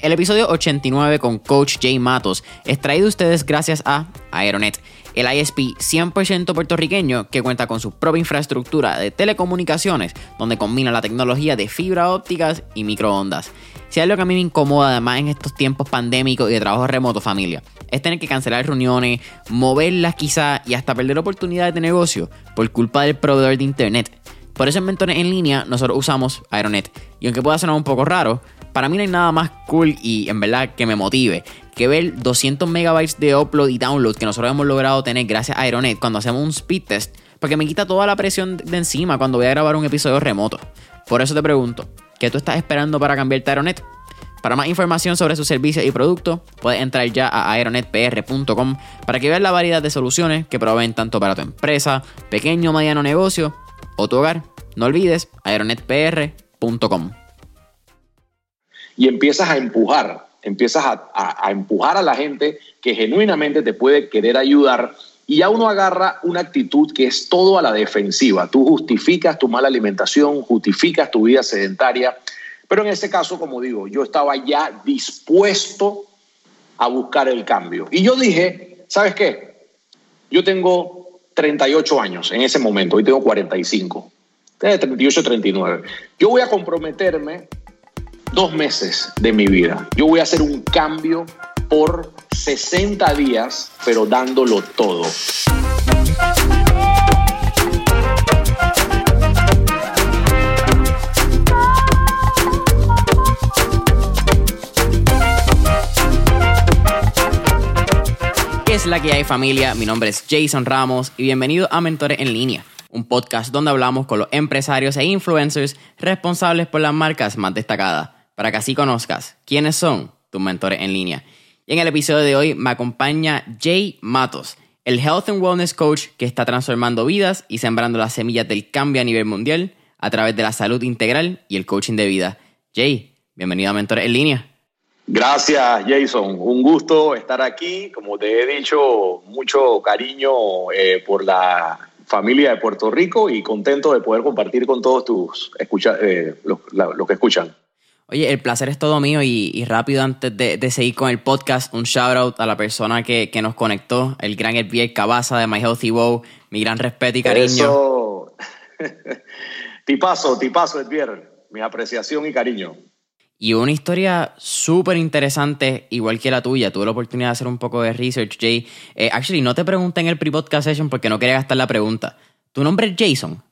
El episodio 89 con Coach Jay Matos es traído ustedes gracias a Aeronet, el ISP 100% puertorriqueño que cuenta con su propia infraestructura de telecomunicaciones donde combina la tecnología de fibra ópticas y microondas. Si hay algo que a mí me incomoda además en estos tiempos pandémicos y de trabajo remoto familia, es tener que cancelar reuniones, moverlas quizá y hasta perder oportunidades de negocio por culpa del proveedor de internet. Por eso en Mentores en línea nosotros usamos Aeronet. Y aunque pueda sonar un poco raro, para mí no hay nada más cool y en verdad que me motive que ver 200 megabytes de upload y download que nosotros hemos logrado tener gracias a Aeronet cuando hacemos un speed test, porque me quita toda la presión de encima cuando voy a grabar un episodio remoto. Por eso te pregunto, ¿qué tú estás esperando para cambiarte a Aeronet? Para más información sobre sus servicios y productos, puedes entrar ya a aeronetpr.com para que veas la variedad de soluciones que proveen tanto para tu empresa, pequeño o mediano negocio o tu hogar. No olvides aeronetpr.com. Y empiezas a empujar empiezas a, empujar a la gente que genuinamente te puede querer ayudar y ya uno agarra una actitud que es todo a la defensiva. Tú justificas tu mala alimentación, justificas tu vida sedentaria, pero en este caso, como digo, yo estaba ya dispuesto a buscar el cambio. Y yo dije, ¿sabes qué? Yo tengo 38 años en ese momento, hoy tengo 45, 38, 39. Yo voy a comprometerme dos meses de mi vida. Yo voy a hacer un cambio por 60 días, pero dándolo todo. ¿Qué es la que hay familia? Mi nombre es Jason Ramos y bienvenido a Mentores en línea un podcast donde hablamos con los empresarios e influencers responsables por las marcas más destacadas para que así conozcas quiénes son tus mentores en línea. Y en el episodio de hoy me acompaña Jay Matos, el Health and Wellness Coach que está transformando vidas y sembrando las semillas del cambio a nivel mundial a través de la salud integral y el coaching de vida. Jay, bienvenido a Mentores en línea. Gracias, Jason. Un gusto estar aquí. Como te he dicho, mucho cariño eh, por la familia de Puerto Rico y contento de poder compartir con todos tus escucha, eh, los, que escuchan. Oye, el placer es todo mío y, rápido antes de, seguir con el podcast, un shout out a la persona que, nos conectó, el gran Edvier Cabaza de My Healthy Wow, mi gran respeto y cariño. Eso. tipazo, tipazo mi apreciación y cariño. Y una historia súper interesante, igual que la tuya. Tuve la oportunidad de hacer un poco de research, Jay. Eh, actually, no te pregunté en el pre-podcast session porque no quería gastar la pregunta. ¿Tu nombre es Jason?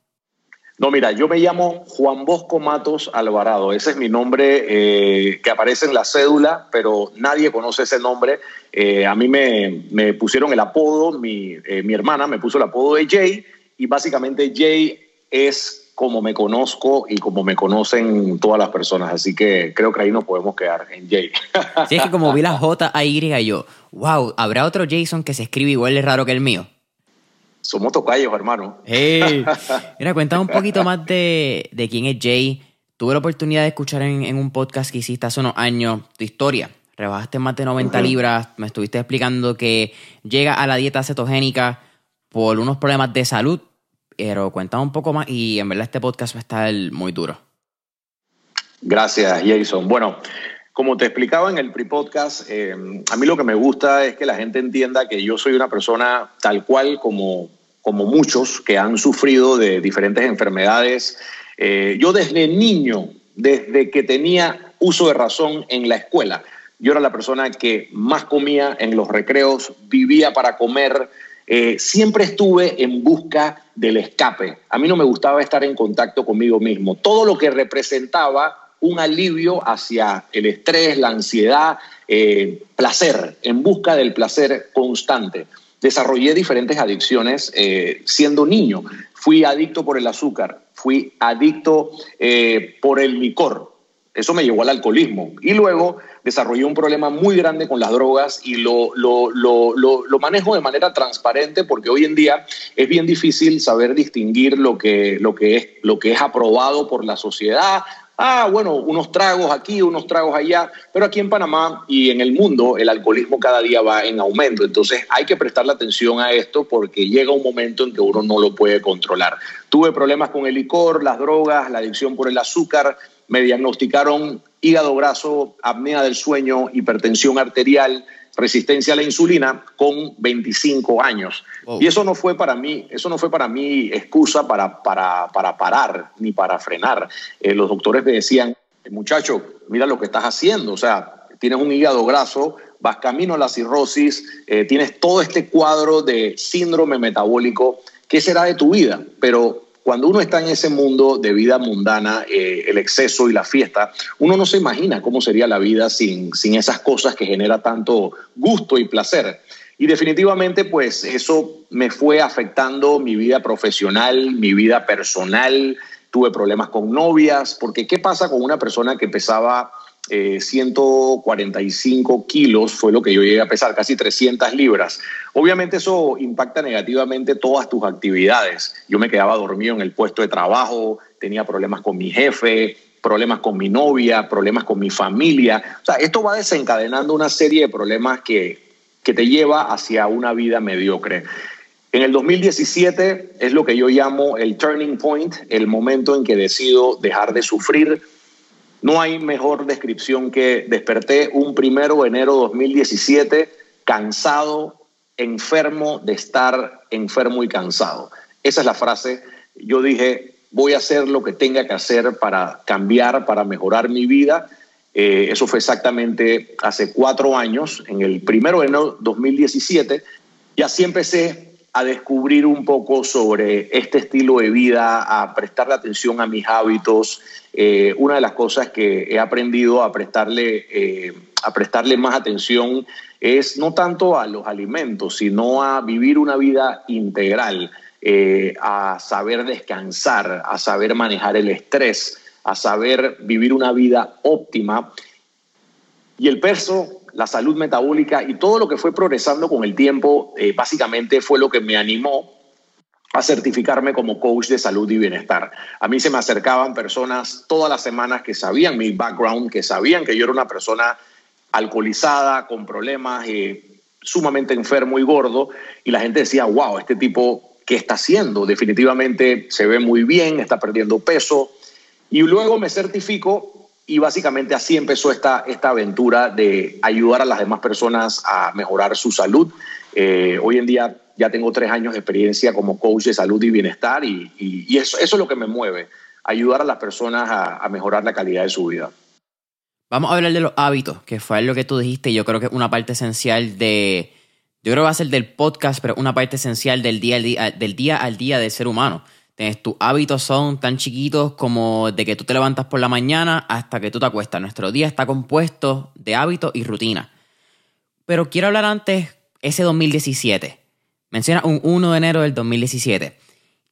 No, mira, yo me llamo Juan Bosco Matos Alvarado. Ese es mi nombre eh, que aparece en la cédula, pero nadie conoce ese nombre. Eh, a mí me, pusieron el apodo, mi, eh, mi hermana me puso el apodo de Jay, y básicamente Jay es como me conozco y como me conocen todas las personas. Así que creo que ahí nos podemos quedar en Jay. Sí, es que como vi la J, A, Y, yo, wow, ¿habrá otro Jason que se escribe igual de raro que el mío? Somos tocayos, hermano. Hey. Mira, cuéntame un poquito más de, quién es Jay. Tuve la oportunidad de escuchar en, un podcast que hiciste hace unos años tu historia. Rebajaste más de 90 libras. Me estuviste explicando que llega a la dieta cetogénica por unos problemas de salud. Pero cuéntame un poco más y en verdad este podcast va a estar muy duro. Gracias, Jason. Bueno, como te explicaba en el pre-podcast, eh, a mí lo que me gusta es que la gente entienda que yo soy una persona tal cual como como muchos que han sufrido de diferentes enfermedades. Eh, yo desde niño, desde que tenía uso de razón en la escuela, yo era la persona que más comía en los recreos, vivía para comer, eh, siempre estuve en busca del escape. A mí no me gustaba estar en contacto conmigo mismo. Todo lo que representaba un alivio hacia el estrés, la ansiedad, eh, placer, en busca del placer constante desarrollé diferentes adicciones eh, siendo niño. Fui adicto por el azúcar, fui adicto eh, por el licor. Eso me llevó al alcoholismo. Y luego desarrollé un problema muy grande con las drogas y lo, lo, lo, lo, manejo de manera transparente porque hoy en día es bien difícil saber distinguir lo que, lo que, es, lo que es aprobado por la sociedad ah, bueno, unos tragos aquí, unos tragos allá, pero aquí en Panamá y en el mundo el alcoholismo cada día va en aumento, entonces hay que prestarle atención a esto porque llega un momento en que uno no lo puede controlar. Tuve problemas con el licor, las drogas, la adicción por el azúcar, me diagnosticaron hígado graso, apnea del sueño, hipertensión arterial, resistencia a la insulina con 25 años. Y eso no fue para mí, eso no fue para mí excusa para, para, para parar ni para frenar. Eh, los doctores me decían, muchacho, mira lo que estás haciendo, o sea, tienes un hígado graso, vas camino a la cirrosis, eh, tienes todo este cuadro de síndrome metabólico, ¿qué será de tu vida? Pero cuando uno está en ese mundo de vida mundana, eh, el exceso y la fiesta, uno no se imagina cómo sería la vida sin, sin esas cosas que genera tanto gusto y placer. Y definitivamente, pues eso me fue afectando mi vida profesional, mi vida personal. Tuve problemas con novias, porque ¿qué pasa con una persona que pesaba 145 eh, kilos fue lo que yo llegué a pesar, casi 300 libras. Obviamente eso impacta negativamente todas tus actividades. Yo me quedaba dormido en el puesto de trabajo, tenía problemas con mi jefe, problemas con mi novia, problemas con mi familia. O sea, esto va desencadenando una serie de problemas que, que te lleva hacia una vida mediocre. En el 2017 es lo que yo llamo el turning point, el momento en que decido dejar de sufrir, no hay mejor descripción que desperté un primero de enero de 2017 cansado, enfermo de estar enfermo y cansado. Esa es la frase. Yo dije, voy a hacer lo que tenga que hacer para cambiar, para mejorar mi vida. Eh, eso fue exactamente hace cuatro años, en el primero de enero de 2017. Y así empecé a descubrir un poco sobre este estilo de vida, a prestarle atención a mis hábitos. Eh, una de las cosas que he aprendido a prestarle, eh, a prestarle más atención es no tanto a los alimentos, sino a vivir una vida integral, eh, a saber descansar, a saber manejar el estrés, a saber vivir una vida óptima. Y el peso la salud metabólica y todo lo que fue progresando con el tiempo, eh, básicamente fue lo que me animó a certificarme como coach de salud y bienestar. A mí se me acercaban personas todas las semanas que sabían mi background, que sabían que yo era una persona alcoholizada, con problemas, eh, sumamente enfermo y gordo, y la gente decía, wow, este tipo, ¿qué está haciendo? Definitivamente se ve muy bien, está perdiendo peso. Y luego me certifico y básicamente así empezó esta, esta aventura de ayudar a las demás personas a mejorar su salud. Eh, hoy en día ya tengo tres años de experiencia como coach de salud y bienestar y, y, eso, eso, es lo que me mueve, ayudar a las personas a, mejorar la calidad de su vida. Vamos a hablar de los hábitos, que fue lo que tú dijiste, yo creo que es una parte esencial de, yo creo que va a ser del podcast, pero una parte esencial del día, día, del día al día del ser humano tus hábitos son tan chiquitos como de que tú te levantas por la mañana hasta que tú te acuestas. Nuestro día está compuesto de hábitos y rutina. Pero quiero hablar antes ese 2017. Menciona un 1 de enero del 2017.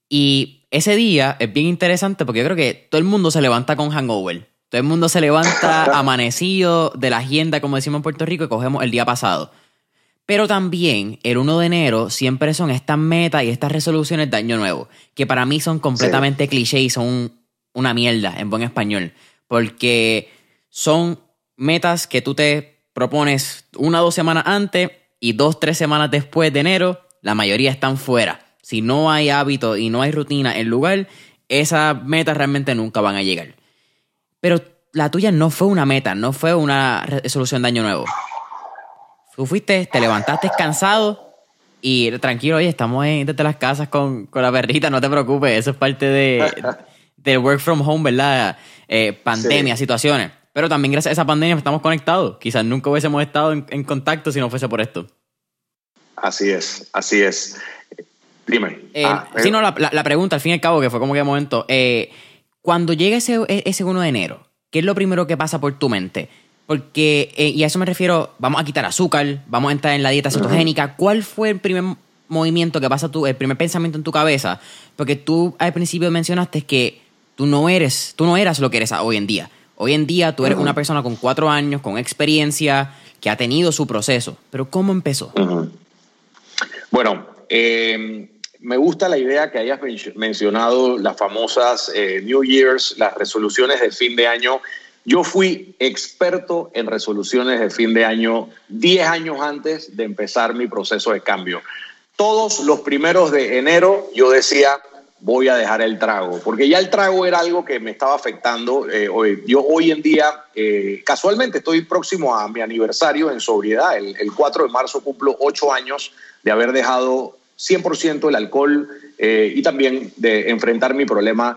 Y ese día es bien interesante porque yo creo que todo el mundo se levanta con hangover. Todo el mundo se levanta amanecido de la agenda, como decimos en Puerto Rico, y cogemos el día pasado. Pero también el 1 de enero siempre son estas metas y estas resoluciones de año nuevo, que para mí son completamente cliché y son una mierda en buen español, porque son metas que tú te propones una o dos semanas antes y dos, tres semanas después de enero, la mayoría están fuera. Si no hay hábito y no hay rutina en lugar, esas metas realmente nunca van a llegar. Pero la tuya no fue una meta, no fue una resolución de año nuevo. Tú fuiste, te levantaste cansado y tranquilo, oye, estamos en, desde las casas con, con, la perrita, no te preocupes, eso es parte de, de work from home, ¿verdad? Eh, pandemia, situaciones. Pero también gracias a esa pandemia estamos conectados. Quizás nunca hubiésemos estado en, contacto si no fuese por esto. Así es, así es. Dime. Eh, ah, sí, no, la, la, pregunta, al fin y al cabo, que fue como que momento. Eh, cuando llega ese, ese 1 de enero, ¿qué es lo primero que pasa por tu mente? Porque, eh, y a eso me refiero, vamos a quitar azúcar, vamos a entrar en la dieta cetogénica. ¿Cuál fue el primer movimiento que pasa tú, el primer pensamiento en tu cabeza? Porque tú al principio mencionaste que tú no eres, tú no eras lo que eres hoy en día. Hoy en día tú eres una persona con cuatro años, con experiencia, que ha tenido su proceso. Pero ¿cómo empezó? Bueno, eh, me gusta la idea que hayas mencionado las famosas eh, New Year's, las resoluciones de fin de año yo fui experto en resoluciones de fin de año 10 años antes de empezar mi proceso de cambio. Todos los primeros de enero yo decía, voy a dejar el trago, porque ya el trago era algo que me estaba afectando. Eh, yo hoy en día, eh, casualmente estoy próximo a mi aniversario en sobriedad, el, 4 de marzo cumplo ocho años de haber dejado 100% el alcohol eh, y también de enfrentar mi problema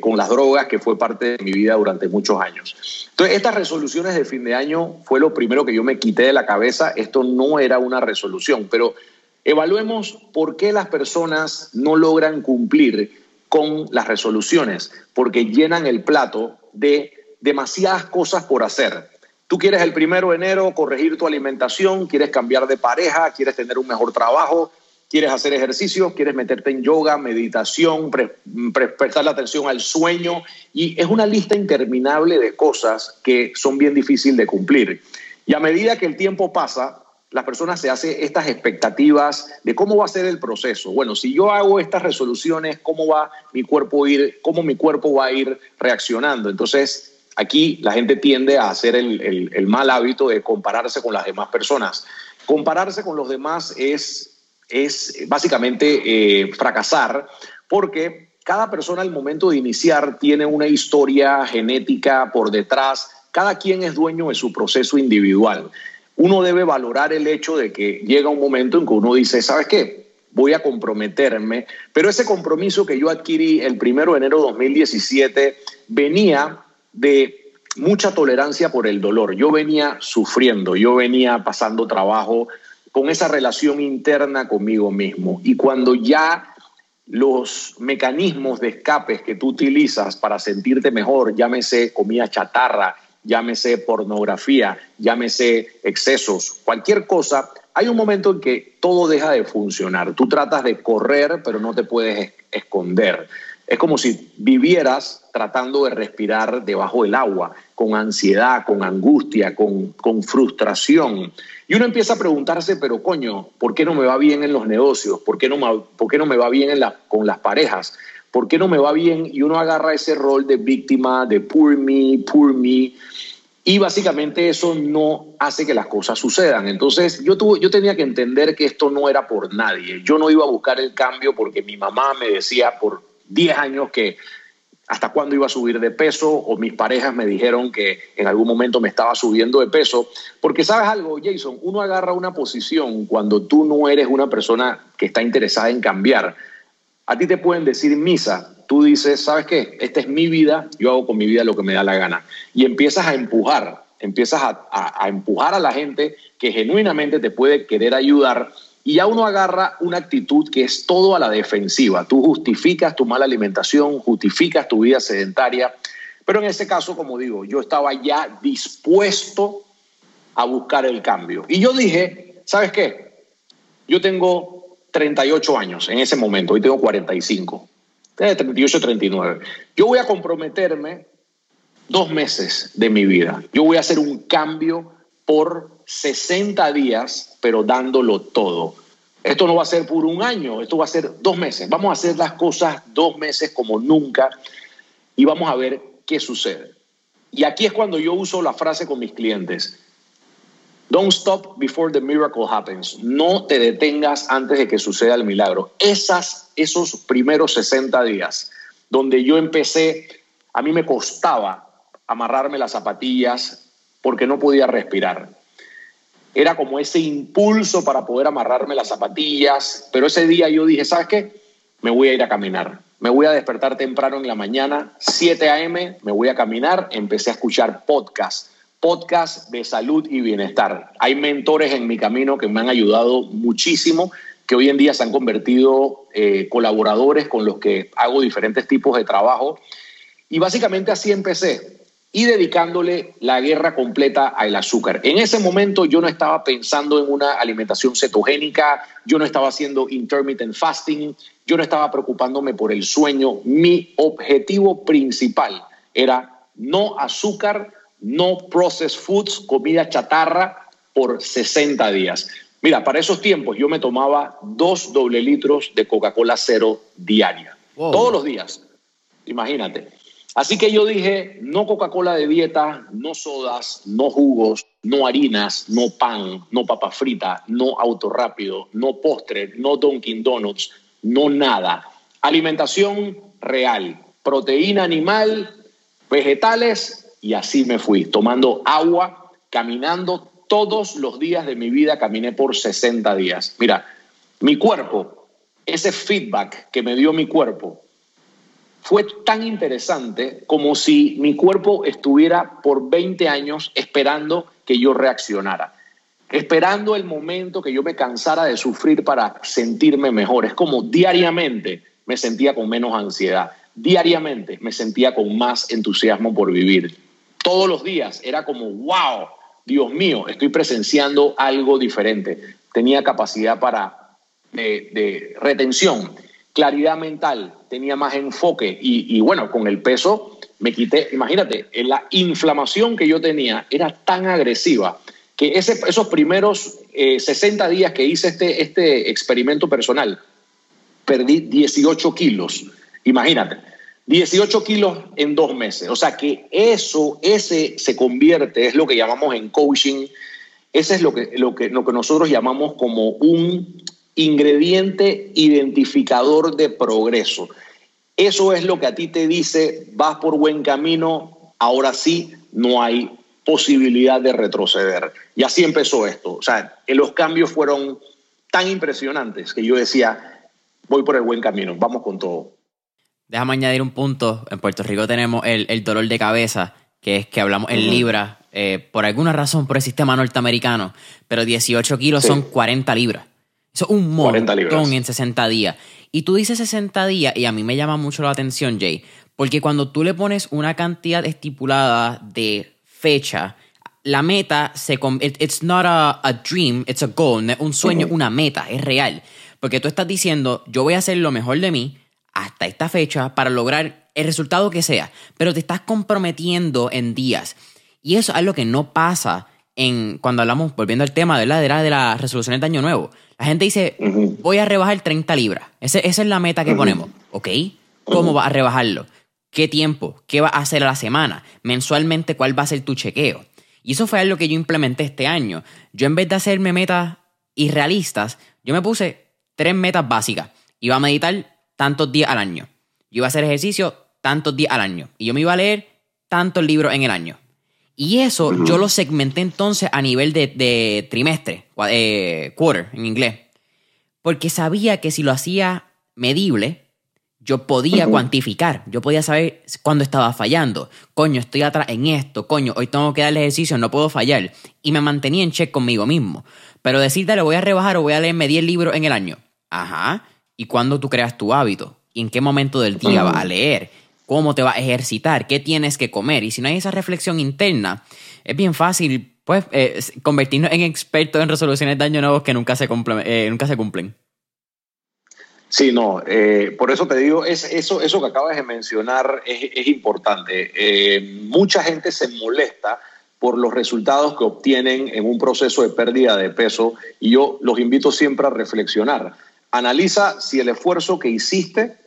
con las drogas, que fue parte de mi vida durante muchos años. Entonces, estas resoluciones de fin de año fue lo primero que yo me quité de la cabeza. Esto no era una resolución, pero Evaluemos por qué las personas no logran cumplir con las resoluciones, porque llenan el plato de demasiadas cosas por hacer. Tú quieres el primero de enero corregir tu alimentación, quieres cambiar de pareja, quieres tener un mejor trabajo, quieres hacer ejercicio, quieres meterte en yoga, meditación, prestarle atención al sueño y es una lista interminable de cosas que son bien difíciles de cumplir. Y a medida que el tiempo pasa, las personas se hacen estas expectativas de cómo va a ser el proceso. Bueno, si yo hago estas resoluciones, ¿cómo va mi cuerpo a ir, cómo mi cuerpo va a ir reaccionando? Entonces, aquí la gente tiende a hacer el, mal hábito de compararse con las demás personas. Compararse con los demás es, es básicamente eh, fracasar porque cada persona al momento de iniciar tiene una historia genética por detrás, cada quien es dueño de su proceso individual uno debe valorar el hecho de que llega un momento en que uno dice, ¿sabes qué? Voy a comprometerme, pero ese compromiso que yo adquirí el primero de enero de 2017 venía de mucha tolerancia por el dolor. Yo venía sufriendo, yo venía pasando trabajo con esa relación interna conmigo mismo. Y cuando ya los mecanismos de escapes que tú utilizas para sentirte mejor, llámese comida chatarra, llámese pornografía, llámese excesos, cualquier cosa, hay un momento en que todo deja de funcionar. Tú tratas de correr, pero no te puedes esconder. Es como si vivieras tratando de respirar debajo del agua, con ansiedad, con angustia, con, con frustración. Y uno empieza a preguntarse, pero coño, ¿por qué no me va bien en los negocios? ¿Por qué no me, por qué no me va bien en la, con las parejas? ¿Por qué no me va bien? Y uno agarra ese rol de víctima, de poor me, poor me, y básicamente eso no hace que las cosas sucedan. Entonces yo, tuve, yo tenía que entender que esto no era por nadie. Yo no iba a buscar el cambio porque mi mamá me decía por 10 años que hasta cuándo iba a subir de peso o mis parejas me dijeron que en algún momento me estaba subiendo de peso. Porque sabes algo, Jason, uno agarra una posición cuando tú no eres una persona que está interesada en cambiar a ti te pueden decir misa, tú dices, ¿sabes qué? Esta es mi vida, yo hago con mi vida lo que me da la gana. Y empiezas a empujar, empiezas a, empujar a la gente que genuinamente te puede querer ayudar y ya uno agarra una actitud que es todo a la defensiva. Tú justificas tu mala alimentación, justificas tu vida sedentaria, pero en ese caso, como digo, yo estaba ya dispuesto a buscar el cambio. Y yo dije, ¿sabes qué? Yo tengo 38 años en ese momento, hoy tengo 45, 38, 39. Yo voy a comprometerme dos meses de mi vida. Yo voy a hacer un cambio por 60 días, pero dándolo todo. Esto no va a ser por un año, esto va a ser dos meses. Vamos a hacer las cosas dos meses como nunca y vamos a ver qué sucede. Y aquí es cuando yo uso la frase con mis clientes. Don't stop before the miracle happens. No te detengas antes de que suceda el milagro. Esas, esos primeros 60 días donde yo empecé, a mí me costaba amarrarme las zapatillas porque no podía respirar. Era como ese impulso para poder amarrarme las zapatillas, pero ese día yo dije, ¿sabes qué? Me voy a ir a caminar. Me voy a despertar temprano en la mañana, 7 a.m., me voy a caminar, empecé a escuchar podcasts podcast de salud y bienestar. Hay mentores en mi camino que me han ayudado muchísimo, que hoy en día se han convertido eh, colaboradores con los que hago diferentes tipos de trabajo. Y básicamente así empecé y dedicándole la guerra completa al azúcar. En ese momento yo no estaba pensando en una alimentación cetogénica, yo no estaba haciendo intermittent fasting, yo no estaba preocupándome por el sueño. Mi objetivo principal era no azúcar, no processed foods, comida chatarra, por 60 días. Mira, para esos tiempos yo me tomaba dos doble litros de Coca-Cola cero diaria, todos los días, imagínate. Así que yo dije, no Coca-Cola de dieta, no sodas, no jugos, no harinas, no pan, no papa frita, no auto rápido, no postre, no Dunkin' Donuts, no nada. Alimentación real, proteína animal, vegetales y así me fui, tomando agua, caminando todos los días de mi vida, caminé por 60 días. Mira, mi cuerpo, ese feedback que me dio mi cuerpo, fue tan interesante como si mi cuerpo estuviera por 20 años esperando que yo reaccionara, esperando el momento que yo me cansara de sufrir para sentirme mejor. Es como diariamente me sentía con menos ansiedad, diariamente me sentía con más entusiasmo por vivir. Todos los días era como, wow, Dios mío, estoy presenciando algo diferente. Tenía capacidad para de, retención, claridad mental, tenía más enfoque y, bueno, con el peso me quité, imagínate, la inflamación que yo tenía era tan agresiva que esos primeros 60 eh, días que hice este, este experimento personal, perdí 18 kilos, imagínate. 18 kilos en dos meses. O sea que eso, ese se convierte, es lo que llamamos en coaching, ese es lo que, lo que, lo que nosotros llamamos como un ingrediente identificador de progreso. Eso es lo que a ti te dice, vas por buen camino, ahora sí, no hay posibilidad de retroceder. Y así empezó esto. O sea, los cambios fueron tan impresionantes que yo decía, voy por el buen camino, vamos con todo. Déjame añadir un punto. En Puerto Rico tenemos el, dolor de cabeza, que es que hablamos en libras, eh, por alguna razón, por el sistema norteamericano, pero 18 kilos son 40 libras. Eso es un montón en 60 días. Y tú dices 60 días y a mí me llama mucho la atención, Jay, porque cuando tú le pones una cantidad estipulada de fecha, la meta se it's not a, dream, it's a goal, un sueño, una meta, es real. Porque tú estás diciendo, yo voy a hacer lo mejor de mí hasta esta fecha para lograr el resultado que sea, pero te estás comprometiendo en días. Y eso es algo que no pasa en cuando hablamos, volviendo al tema de la, de las resoluciones de Año Nuevo. La gente dice, voy a rebajar 30 libras. esa es la meta que ponemos. ¿Ok? ¿Cómo va a rebajarlo? ¿Qué tiempo? ¿Qué va a hacer a la semana? Mensualmente, ¿cuál va a ser tu chequeo? Y eso fue algo que yo implementé este año. Yo en vez de hacerme metas irrealistas, yo me puse tres metas básicas. Iba a meditar tantos días al año. Yo iba a hacer ejercicio tantos días al año. Y yo me iba a leer tantos libros en el año. Y eso yo lo segmenté entonces a nivel de, trimestre, eh, quarter en inglés. Porque sabía que si lo hacía medible, yo podía cuantificar, yo podía saber cuándo estaba fallando. Coño, estoy atrás en esto, coño, hoy tengo que darle ejercicio, no puedo fallar. Y me mantenía en check conmigo mismo. Pero decir, dale, voy a rebajar o voy a leerme 10 libros en el año. Ajá. ¿Y cuándo tú creas tu hábito? ¿Y en qué momento del día vas a leer? Cómo te va a ejercitar, qué tienes que comer. Y si no hay esa reflexión interna, es bien fácil pues, eh, convertirnos en expertos en resoluciones de año nuevos que nunca se, eh, nunca se cumplen. Sí, no, eh, por eso te digo, es, eso, eso que acabas de mencionar es, importante. mucha gente se molesta por los resultados que obtienen en un proceso de pérdida de peso y yo los invito siempre a reflexionar. Analiza si el esfuerzo que hiciste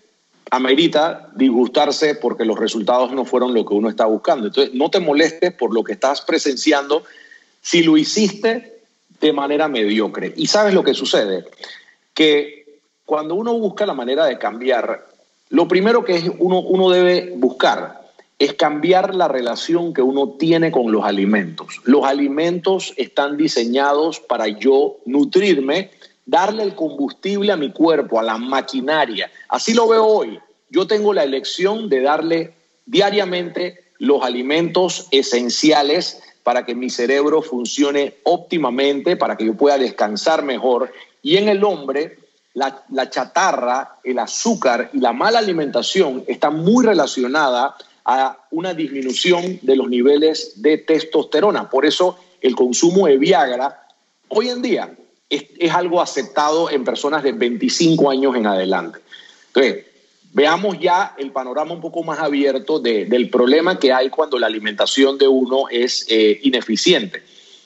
amerita disgustarse porque los resultados no fueron lo que uno está buscando. Entonces, no te molestes por lo que estás presenciando si lo hiciste de manera mediocre. Y sabes lo que sucede, que cuando uno busca la manera de cambiar, lo primero que uno, uno debe buscar es cambiar la relación que uno tiene con los alimentos. Los alimentos están diseñados para yo nutrirme darle el combustible a mi cuerpo, a la maquinaria. Así lo veo hoy. Yo tengo la elección de darle diariamente los alimentos esenciales para que mi cerebro funcione óptimamente, para que yo pueda descansar mejor. Y en el hombre, la, la chatarra, el azúcar y la mala alimentación están muy relacionada a una disminución de los niveles de testosterona. Por eso el consumo de Viagra hoy en día es, algo aceptado en personas de 25 años en adelante. Entonces, veamos ya el panorama un poco más abierto del problema que hay cuando la alimentación de uno es eh, ineficiente.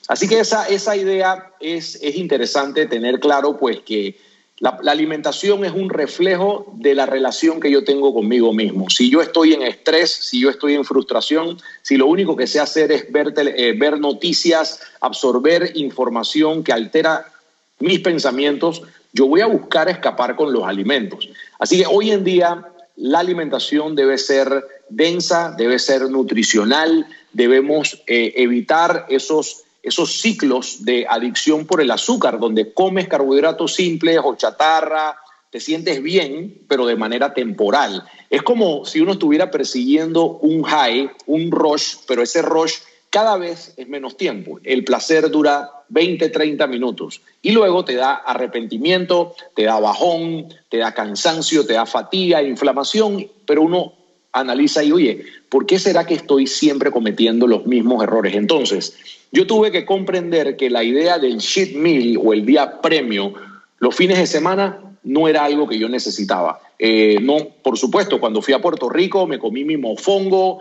Así que esa, esa idea es, es interesante tener claro, pues que la, alimentación es un reflejo de la relación que yo tengo conmigo mismo. Si yo estoy en estrés, si yo estoy en frustración, si lo único que sé hacer es ver, eh, ver noticias, absorber información que altera mis pensamientos, yo voy a buscar escapar con los alimentos. Así que hoy en día la alimentación debe ser densa, debe ser nutricional, debemos eh, evitar esos, esos ciclos de adicción por el azúcar, donde comes carbohidratos simples o chatarra, te sientes bien, pero de manera temporal. Es como si uno estuviera persiguiendo un high, un rush, pero ese rush cada vez es menos tiempo. El placer dura 20, 30 minutos y luego te da arrepentimiento, te da bajón, te da cansancio, te da fatiga, inflamación, pero uno analiza y oye, ¿por qué será que estoy siempre cometiendo los mismos errores? Entonces, yo tuve que comprender que la idea del shit meal o el día premio los fines de semana no era algo que yo necesitaba. Eh, no, por supuesto, cuando fui a Puerto Rico me comí mi mofongo,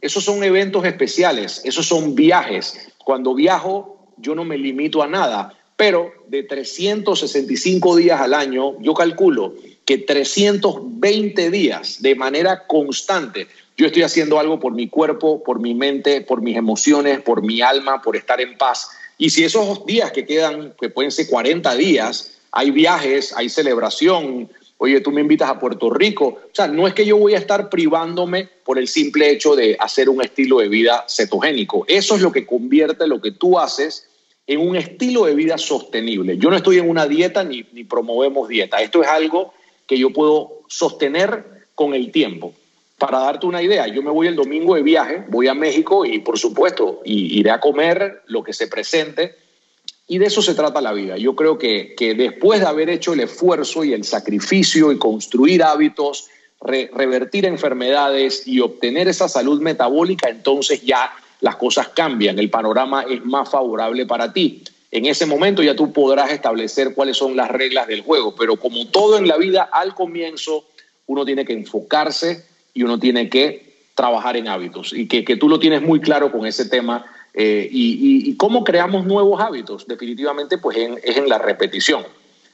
esos son eventos especiales, esos son viajes. Cuando viajo, yo no me limito a nada, pero de 365 días al año, yo calculo que 320 días de manera constante, yo estoy haciendo algo por mi cuerpo, por mi mente, por mis emociones, por mi alma, por estar en paz. Y si esos días que quedan, que pueden ser 40 días, hay viajes, hay celebración, oye, tú me invitas a Puerto Rico. O sea, no es que yo voy a estar privándome por el simple hecho de hacer un estilo de vida cetogénico. Eso es lo que convierte lo que tú haces en un estilo de vida sostenible. Yo no estoy en una dieta ni, ni promovemos dieta. Esto es algo que yo puedo sostener con el tiempo. Para darte una idea, yo me voy el domingo de viaje, voy a México y por supuesto iré a comer lo que se presente y de eso se trata la vida. Yo creo que, que después de haber hecho el esfuerzo y el sacrificio y construir hábitos, revertir enfermedades y obtener esa salud metabólica, entonces ya las cosas cambian, el panorama es más favorable para ti. En ese momento ya tú podrás establecer cuáles son las reglas del juego, pero como todo en la vida, al comienzo uno tiene que enfocarse y uno tiene que trabajar en hábitos y que, que tú lo tienes muy claro con ese tema eh, y, cómo creamos nuevos hábitos? Definitivamente, pues es en la repetición.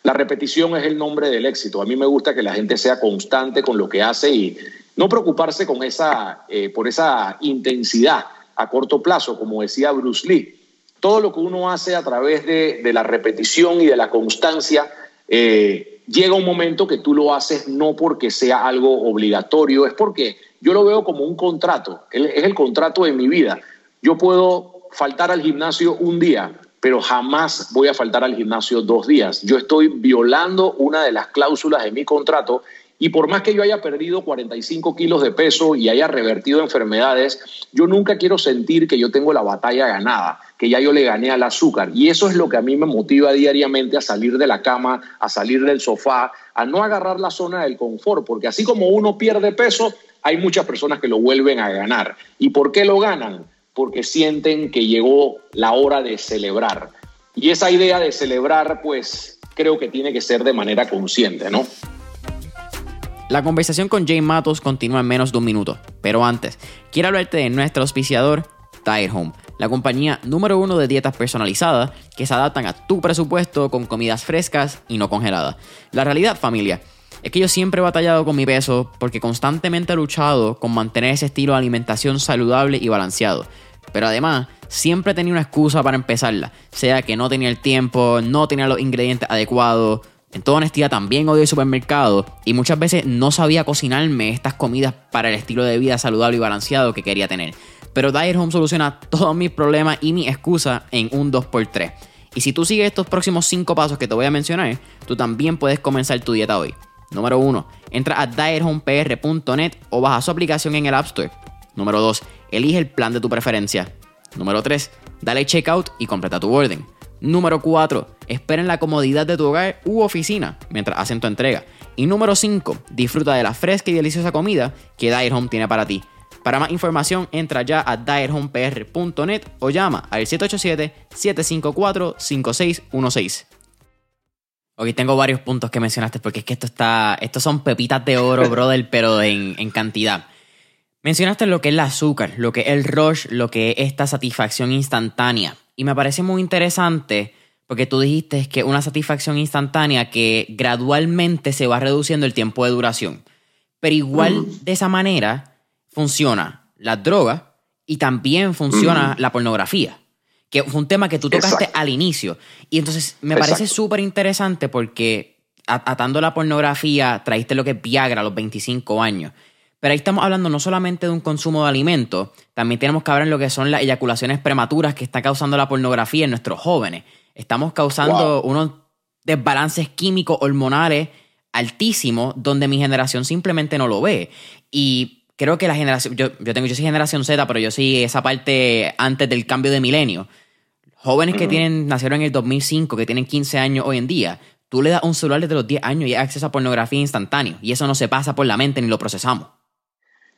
La repetición es el nombre del éxito. A mí me gusta que la gente sea constante con lo que hace y no preocuparse con esa, eh, por esa intensidad a corto plazo, como decía Bruce Lee. Todo lo que uno hace a través de, la repetición y de la constancia, eh, llega un momento que tú lo haces no porque sea algo obligatorio, es porque yo lo veo como un contrato, es el contrato de mi vida. Yo puedo faltar al gimnasio un día, pero jamás voy a faltar al gimnasio dos días. Yo estoy violando una de las cláusulas de mi contrato y por más que yo haya perdido 45 kilos de peso y haya revertido enfermedades, yo nunca quiero sentir que yo tengo la batalla ganada, que ya yo le gané al azúcar. Y eso es lo que a mí me motiva diariamente a salir de la cama, a salir del sofá, a no agarrar la zona del confort, porque así como uno pierde peso, hay muchas personas que lo vuelven a ganar. ¿Y por qué lo ganan? Porque sienten que llegó la hora de celebrar. Y esa idea de celebrar, pues creo que tiene que ser de manera consciente, ¿no? La conversación con Jay Matos continúa en menos de un minuto, pero antes, quiero hablarte de nuestro auspiciador, Tire Home, la compañía número uno de dietas personalizadas que se adaptan a tu presupuesto con comidas frescas y no congeladas. La realidad, familia, es que yo siempre he batallado con mi peso porque constantemente he luchado con mantener ese estilo de alimentación saludable y balanceado. Pero además, siempre tenía una excusa para empezarla, sea que no tenía el tiempo, no tenía los ingredientes adecuados. En toda honestidad, también odio el supermercado y muchas veces no sabía cocinarme estas comidas para el estilo de vida saludable y balanceado que quería tener. Pero Diet Home soluciona todos mis problemas y mi excusa en un 2x3. Y si tú sigues estos próximos 5 pasos que te voy a mencionar, tú también puedes comenzar tu dieta hoy. Número 1. Entra a diethomepr.net o baja su aplicación en el App Store. Número 2. Elige el plan de tu preferencia. Número 3. Dale checkout y completa tu orden. Número 4. Espera en la comodidad de tu hogar u oficina mientras hacen tu entrega. Y número 5. Disfruta de la fresca y deliciosa comida que Diet Home tiene para ti. Para más información, entra ya a diethomepr.net o llama al 787-754-5616. Ok, tengo varios puntos que mencionaste porque es que esto está. Estos son pepitas de oro, brother, pero en, en cantidad. Mencionaste lo que es el azúcar, lo que es el rush, lo que es esta satisfacción instantánea. Y me parece muy interesante porque tú dijiste que una satisfacción instantánea que gradualmente se va reduciendo el tiempo de duración. Pero igual de esa manera funciona la droga y también funciona la pornografía que fue un tema que tú tocaste al inicio. Y entonces me parece súper interesante porque atando la pornografía, traíste lo que es Viagra a los 25 años. Pero ahí estamos hablando no solamente de un consumo de alimentos, también tenemos que hablar en lo que son las eyaculaciones prematuras que está causando la pornografía en nuestros jóvenes. Estamos causando unos desbalances químicos hormonales altísimos donde mi generación simplemente no lo ve. Y creo que la generación, yo, yo tengo, yo soy generación Z, pero yo soy esa parte antes del cambio de milenio. Jóvenes que tienen, nacieron en el 2005, que tienen 15 años hoy en día, tú le das un celular desde los 10 años y hay acceso a pornografía instantáneo. Y eso no se pasa por la mente ni lo procesamos.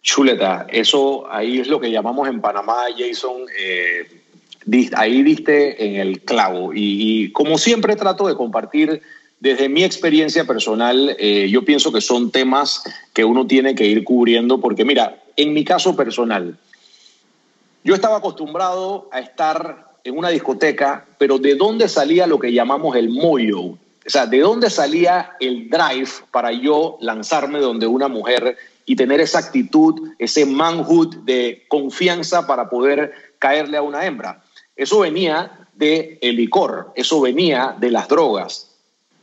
Chuleta, eso ahí es lo que llamamos en Panamá, Jason, eh, ahí diste en el clavo. Y, como siempre trato de compartir desde mi experiencia personal, eh, yo pienso que son temas que uno tiene que ir cubriendo, porque mira, en mi caso personal, yo estaba acostumbrado a estar en una discoteca, pero ¿de dónde salía lo que llamamos el moyo? O sea, ¿de dónde salía el drive para yo lanzarme donde una mujer y tener esa actitud, ese manhood de confianza para poder caerle a una hembra. Eso venía del el licor, eso venía de las drogas.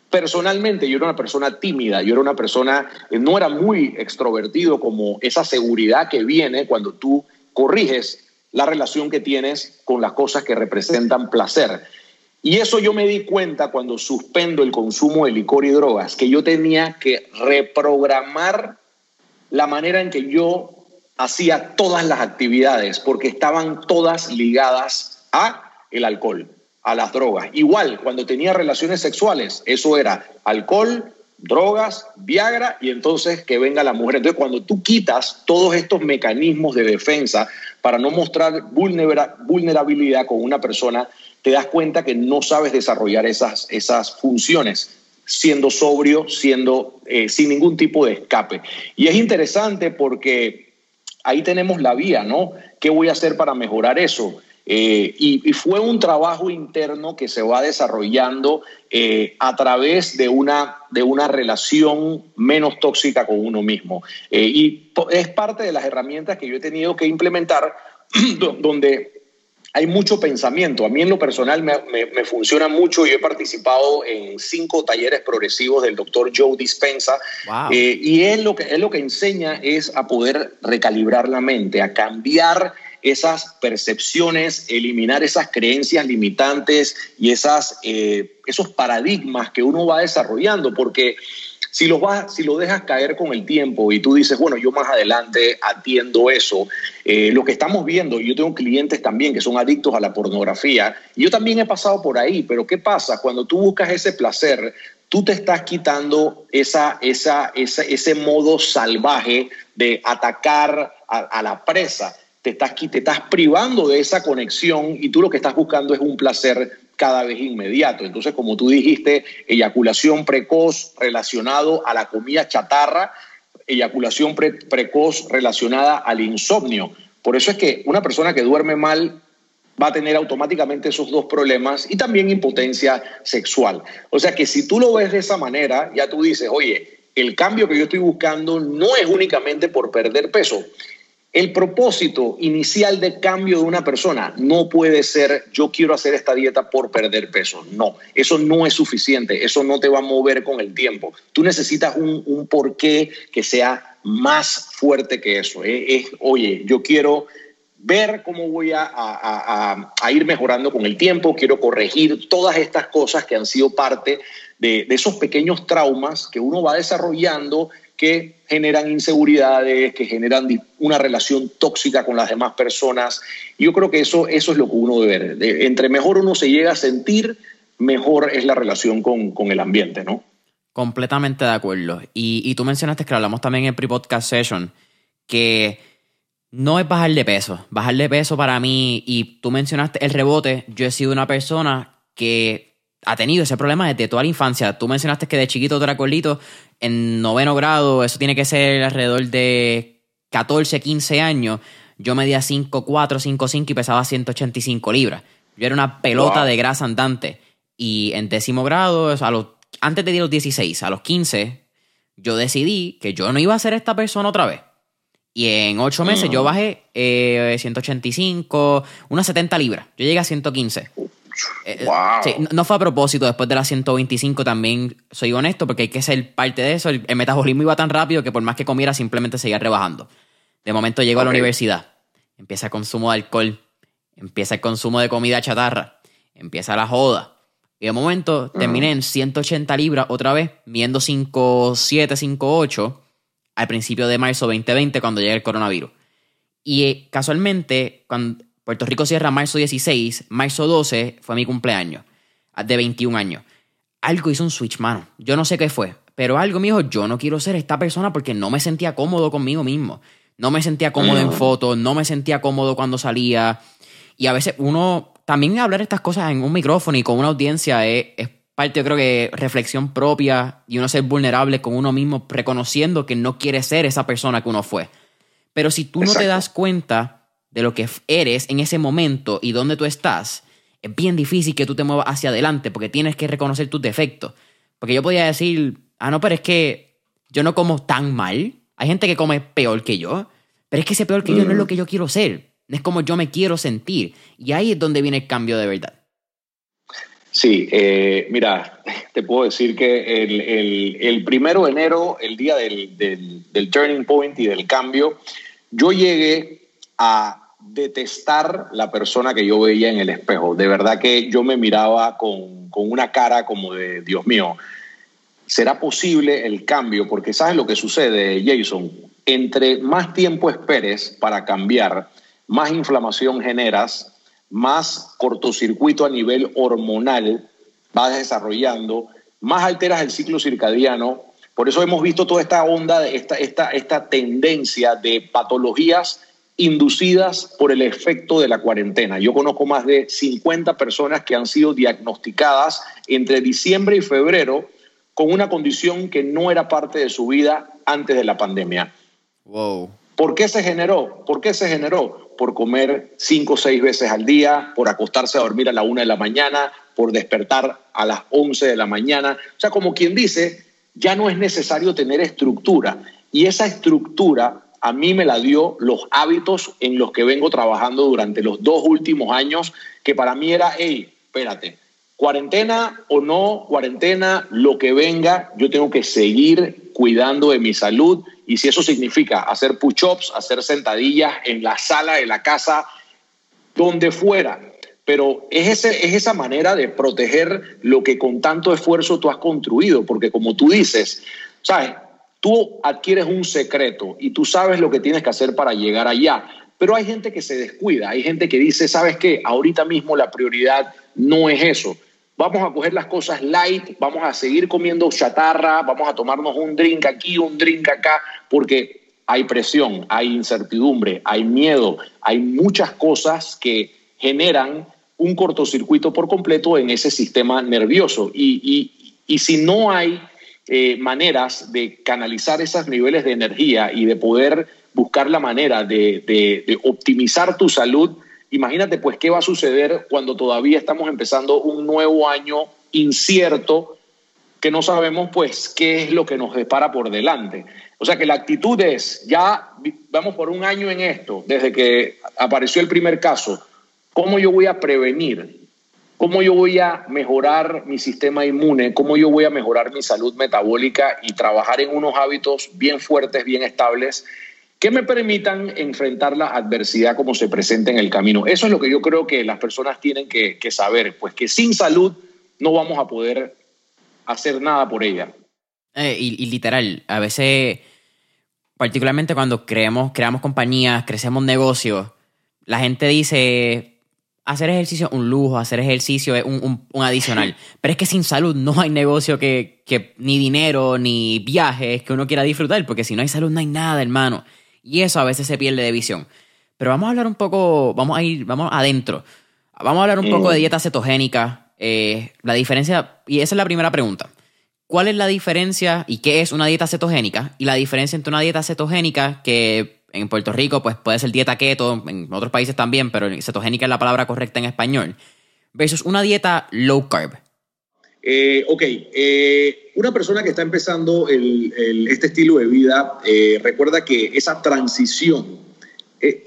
Personalmente yo era una persona tímida, yo era una persona, eh, no era muy extrovertido como esa seguridad que viene cuando tú corriges la relación que tienes con las cosas que representan placer. Y eso yo me di cuenta cuando suspendo el consumo de licor y drogas, que yo tenía que reprogramar la manera en que yo hacía todas las actividades, porque estaban todas ligadas a el alcohol, a las drogas. Igual, cuando tenía relaciones sexuales, eso era alcohol, drogas, Viagra y entonces que venga la mujer. Entonces, cuando tú quitas todos estos mecanismos de defensa para no mostrar vulnerabilidad con una persona, te das cuenta que no sabes desarrollar esas, esas funciones siendo sobrio, siendo eh, sin ningún tipo de escape. Y es interesante porque ahí tenemos la vía, ¿no? ¿Qué voy a hacer para mejorar eso? Eh, y, fue un trabajo interno que se va desarrollando eh, a través de una, de una relación menos tóxica con uno mismo. y es parte de las herramientas que yo he tenido que implementar donde hay mucho pensamiento. A mí en lo personal me, funciona mucho. Yo he participado en cinco talleres progresivos del doctor Joe Dispensa eh, y él lo, que, él lo que enseña es a poder recalibrar la mente, a cambiar esas percepciones, eliminar esas creencias limitantes y esas, eh, esos paradigmas que uno va desarrollando, porque si lo, vas, si lo dejas caer con el tiempo y tú dices, bueno, yo más adelante atiendo eso, eh, lo que estamos viendo, yo tengo clientes también que son adictos a la pornografía, y yo también he pasado por ahí, pero ¿qué pasa? Cuando tú buscas ese placer, tú te estás quitando esa, esa, ese modo salvaje de atacar a, la presa. Te estás, te estás privando de esa conexión y tú lo que estás buscando es un placer cada vez inmediato. Entonces, como tú dijiste, eyaculación precoz relacionado a la comida chatarra, eyaculación precoz relacionada al insomnio. Por eso es que una persona que duerme mal va a tener automáticamente esos dos problemas y también impotencia sexual. O sea que si tú lo ves de esa manera, ya tú dices, oye, el cambio que yo estoy buscando no es únicamente por perder peso, el propósito inicial de cambio de una persona no puede ser yo quiero hacer esta dieta por perder peso. No, eso no es suficiente, eso no te va a mover con el tiempo. Tú necesitas un, porqué que sea más fuerte que eso. ¿eh? Es, oye, yo quiero ver cómo voy a, ir mejorando con el tiempo, quiero corregir todas estas cosas que han sido parte de esos pequeños traumas que uno va desarrollando que generan inseguridades, que generan una relación tóxica con las demás personas. Yo creo que eso, eso es lo que uno debe ver. entre mejor uno se llega a sentir, mejor es la relación con, el ambiente, ¿no? Completamente de acuerdo. Y, tú mencionaste que hablamos también en pre-podcast session, que no es bajar de peso. Bajar de peso para mí, y tú mencionaste el rebote, yo he sido una persona que ha tenido ese problema desde toda la infancia. Tú mencionaste que de chiquito tú eras en noveno grado, eso tiene que ser alrededor de 14, 15 años. Yo medía 5'4, 5'5 y pesaba 185 libras. Yo era una pelota de grasa andante. Y en décimo grado, a los, antes de los 16, a los 15, yo decidí que yo no iba a ser esta persona otra vez. Y en ocho meses yo mm. bajé 185, eh, unas 70 libras. Yo llegué a 115. Eh, sí, no fue a propósito, después de las 125 también soy honesto porque hay que ser parte de eso. El, metabolismo iba tan rápido que por más que comiera simplemente seguía rebajando. De momento llego a la universidad, empieza el consumo de alcohol, empieza el consumo de comida chatarra, empieza la joda. Y de momento terminé en 180 libras otra vez, viendo 5'7, 5'8 al principio de marzo 2020 cuando llega el coronavirus. Y eh, casualmente, cuando Puerto Rico cierra marzo 16, marzo 12 fue mi cumpleaños, de 21 años. Algo hizo un switch, mano. Yo no sé qué fue, pero algo me dijo, yo no quiero ser esta persona porque no me sentía cómodo conmigo mismo. No me sentía cómodo en fotos, no me sentía cómodo cuando salía. Y a veces uno, también hablar estas cosas en un micrófono y con una audiencia es, es parte, yo creo que reflexión propia y uno ser vulnerable con uno mismo, reconociendo que no quiere ser esa persona que uno fue. Pero si tú no te das cuenta de lo que eres en ese momento y dónde tú estás, es bien difícil que tú te muevas hacia adelante porque tienes que reconocer tus defectos. Porque yo podía decir, ah, no, pero es que yo no como tan mal. Hay gente que come peor que yo, pero es que ese peor que yo no es lo que yo quiero ser. Es como yo me quiero sentir. Y ahí es donde viene el cambio de verdad. Sí, eh, mira, te puedo decir que el, primero de enero, el día del, del, turning point y del cambio, yo llegué a detestar la persona que yo veía en el espejo. De verdad que yo me miraba con, con una cara como de, Dios mío, ¿será posible el cambio? Porque sabes lo que sucede, Jason, entre más tiempo esperes para cambiar, más inflamación generas, más cortocircuito a nivel hormonal vas desarrollando, más alteras el ciclo circadiano. Por eso hemos visto toda esta onda, esta, esta, esta tendencia de patologías inducidas por el efecto de la cuarentena. Yo conozco más de 50 personas que han sido diagnosticadas entre diciembre y febrero con una condición que no era parte de su vida antes de la pandemia. Wow. ¿Por qué se generó? ¿Por qué se generó? Por comer cinco o seis veces al día, por acostarse a dormir a la una de la mañana, por despertar a las once de la mañana. O sea, como quien dice, ya no es necesario tener estructura. Y esa estructura a mí me la dio los hábitos en los que vengo trabajando durante los dos últimos años, que para mí era, hey, espérate, cuarentena o no cuarentena, lo que venga, yo tengo que seguir cuidando de mi salud y si eso significa hacer push-ups, hacer sentadillas en la sala de la casa, donde fuera. Pero es, ese, es esa manera de proteger lo que con tanto esfuerzo tú has construido, porque como tú dices, ¿sabes? Tú adquieres un secreto y tú sabes lo que tienes que hacer para llegar allá. Pero hay gente que se descuida, hay gente que dice, ¿sabes qué? Ahorita mismo la prioridad no es eso vamos a coger las cosas light, vamos a seguir comiendo chatarra, vamos a tomarnos un drink aquí, un drink acá, porque hay presión, hay incertidumbre, hay miedo, hay muchas cosas que generan un cortocircuito por completo en ese sistema nervioso. Y, si no hay eh, maneras de canalizar esos niveles de energía y de poder buscar la manera de optimizar tu salud, Imagínate pues qué va a suceder cuando todavía estamos empezando un nuevo año incierto que no sabemos pues qué es lo que nos depara por delante. O sea que la actitud es, ya vamos por un año en esto, desde que apareció el primer caso, ¿cómo yo voy a prevenir? ¿Cómo yo voy a mejorar mi sistema inmune? ¿Cómo yo voy a mejorar mi salud metabólica y trabajar en unos hábitos bien fuertes, bien estables que me permitan enfrentar la adversidad como se presenta en el camino. Eso es lo que yo creo que las personas tienen que, saber, pues que sin salud no vamos a poder hacer nada por ella. Eh, y, literal, a veces, particularmente cuando creemos, creamos compañías, crecemos negocios, la gente dice, hacer ejercicio es un lujo, hacer ejercicio es un, adicional. Pero es que sin salud no hay negocio que, que, ni dinero, ni viajes que uno quiera disfrutar, porque si no hay salud no hay nada, hermano. Y eso a veces se pierde de visión. Pero vamos a hablar un poco, vamos a ir, vamos adentro. Vamos a hablar un poco de dieta cetogénica, eh, la diferencia, y esa es la primera pregunta. ¿Cuál es la diferencia y qué es una dieta cetogénica? Y la diferencia entre una dieta cetogénica que en Puerto Rico pues puede ser dieta keto, en otros países también, pero cetogénica es la palabra correcta en español, versus una dieta low carb. Eh, ok, eh, una persona que está empezando este estilo de vida, eh, recuerda que esa transición,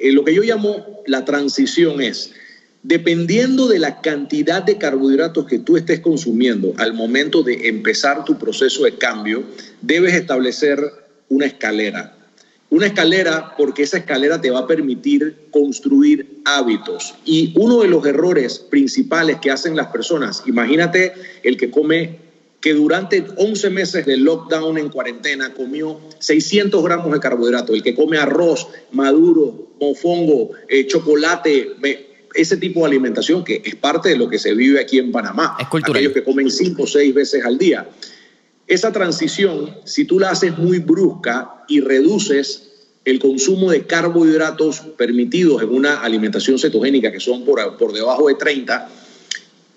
lo que yo llamo la transición es, Dependiendo de la cantidad de carbohidratos que tú estés consumiendo al momento de empezar tu proceso de cambio, debes establecer una escalera. Una escalera porque esa escalera te va a permitir construir hábitos. Y uno de los errores principales que hacen las personas, imagínate el que come, que durante 11 meses de lockdown en cuarentena comió 600 gramos de carbohidratos, el que come arroz, maduro, mofongo, eh, chocolate, ese tipo de alimentación que es parte de lo que se vive aquí en Panamá. Es cultural. Aquellos que comen 5 o 6 veces al día. Esa transición, si tú la haces muy brusca y reduces el consumo de carbohidratos permitidos en una alimentación cetogénica que son por, por debajo de 30,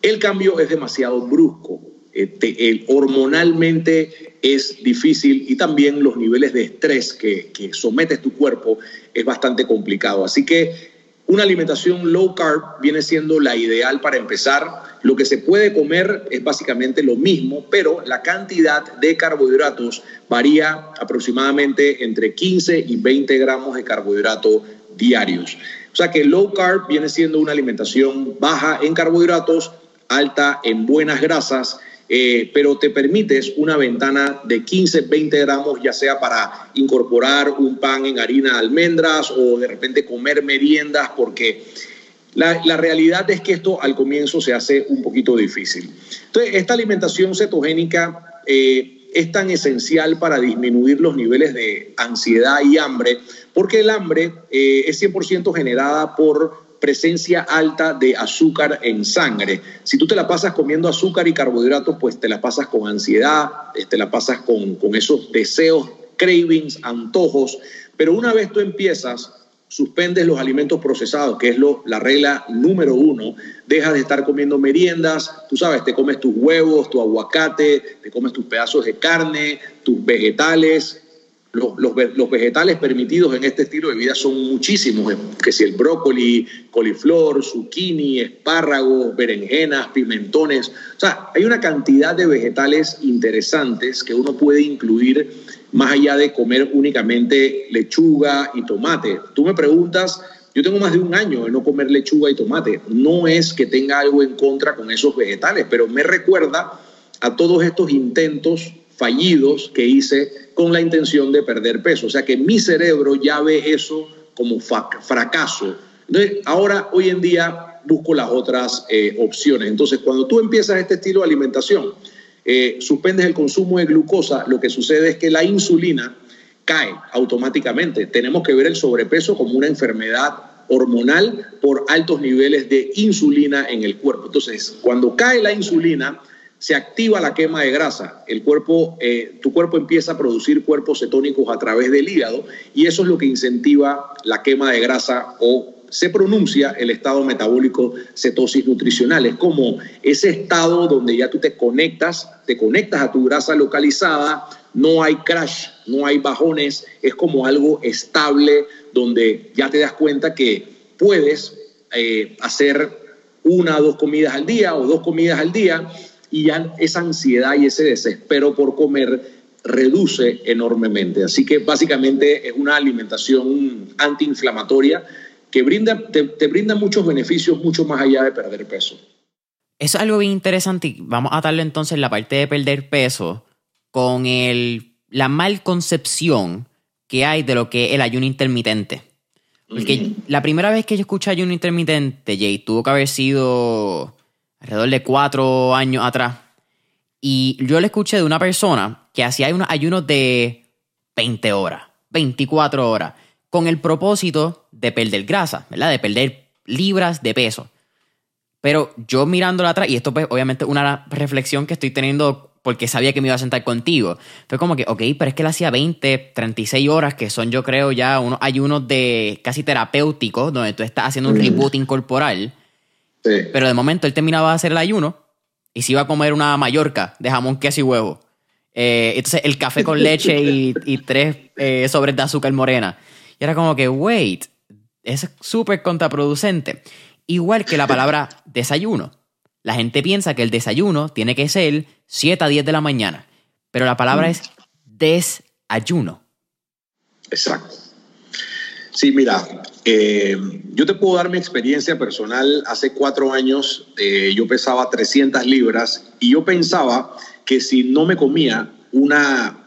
el cambio es demasiado brusco. Este, hormonalmente es difícil y también los niveles de estrés que, que sometes tu cuerpo es bastante complicado. Así que una alimentación low carb viene siendo la ideal para empezar. Lo que se puede comer es básicamente lo mismo, pero la cantidad de carbohidratos varía aproximadamente entre 15 y 20 gramos de carbohidratos diarios. O sea que low carb viene siendo una alimentación baja en carbohidratos, alta en buenas grasas eh, pero te permites una ventana de 15, 20 gramos, ya sea para incorporar un pan en harina de almendras o de repente comer meriendas, porque la, la, realidad es que esto al comienzo se hace un poquito difícil. Entonces, esta alimentación cetogénica eh, es tan esencial para disminuir los niveles de ansiedad y hambre, porque el hambre eh, es 100% generada por presencia alta de azúcar en sangre. Si tú te la pasas comiendo azúcar y carbohidratos, pues te la pasas con ansiedad, eh, te la pasas con, con esos deseos, cravings, antojos. Pero una vez tú empiezas, suspendes los alimentos procesados, que es lo, la regla número uno, dejas de estar comiendo meriendas, tú sabes, te comes tus huevos, tu aguacate, te comes tus pedazos de carne, tus vegetales, los, vegetales permitidos en este estilo de vida son muchísimos, eh, que si el brócoli, coliflor, zucchini, espárragos, berenjenas, pimentones. O sea, hay una cantidad de vegetales interesantes que uno puede incluir más allá de comer únicamente lechuga y tomate. Tú me preguntas, yo tengo más de un año de no comer lechuga y tomate. No es que tenga algo en contra con esos vegetales, pero me recuerda a todos estos intentos fallidos que hice con la intención de perder peso. O sea que mi cerebro ya ve eso como fracaso. Entonces, ahora, hoy en día, busco las otras eh, opciones. Entonces, cuando tú empiezas este estilo de alimentación, eh, suspendes el consumo de glucosa, lo que sucede es que la insulina cae automáticamente. Tenemos que ver el sobrepeso como una enfermedad hormonal por altos niveles de insulina en el cuerpo. Entonces, cuando cae la insulina, se activa la quema de grasa. El cuerpo, eh, tu cuerpo empieza a producir cuerpos cetónicos a través del hígado y eso es lo que incentiva la quema de grasa o se pronuncia el estado metabólico cetosis nutricional. Es como ese estado donde ya tú te conectas, te conectas a tu grasa localizada, no hay crash, no hay bajones, es como algo estable donde ya te das cuenta que puedes eh, hacer una o dos comidas al día o dos comidas al día y ya esa ansiedad y ese desespero por comer reduce enormemente. Así que básicamente es una alimentación antiinflamatoria que brinda, te, brinda muchos beneficios mucho más allá de perder peso. Eso es algo bien interesante. Vamos a darle entonces la parte de perder peso con el, la mal concepción que hay de lo que es el ayuno intermitente. Porque la primera vez que yo escuché ayuno intermitente, Jay, tuvo que haber sido alrededor de cuatro años atrás. Y yo le escuché de una persona que hacía unos ayunos de 20 horas, 24 horas, con el propósito de perder grasa, ¿verdad? De perder libras de peso. Pero yo mirándola atrás, y esto pues obviamente una reflexión que estoy teniendo porque sabía que me iba a sentar contigo. Fue como que, ok, pero es que él hacía 20, 36 horas, que son yo creo ya unos ayunos de casi terapéuticos, donde tú estás haciendo un rebooting corporal. Pero de momento él terminaba de hacer el ayuno y se iba a comer una mallorca de jamón, queso y huevo. Eh, entonces el café con leche y, tres eh, sobres de azúcar morena. Y era como que, wait, es súper contraproducente. Igual que la palabra desayuno. La gente piensa que el desayuno tiene que ser 7 a 10 de la mañana, pero la palabra mm. es desayuno. Exacto. Sí, mira, eh, yo te puedo dar mi experiencia personal. Hace cuatro años eh, yo pesaba 300 libras y yo pensaba que si no me comía una,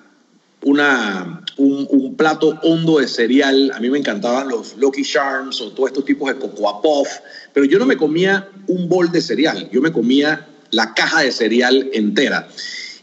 una, un, plato hondo de cereal, a mí me encantaban los Lucky Charms o todos estos tipos de Cocoa Puff, pero yo no me comía un bol de cereal, yo me comía la caja de cereal entera.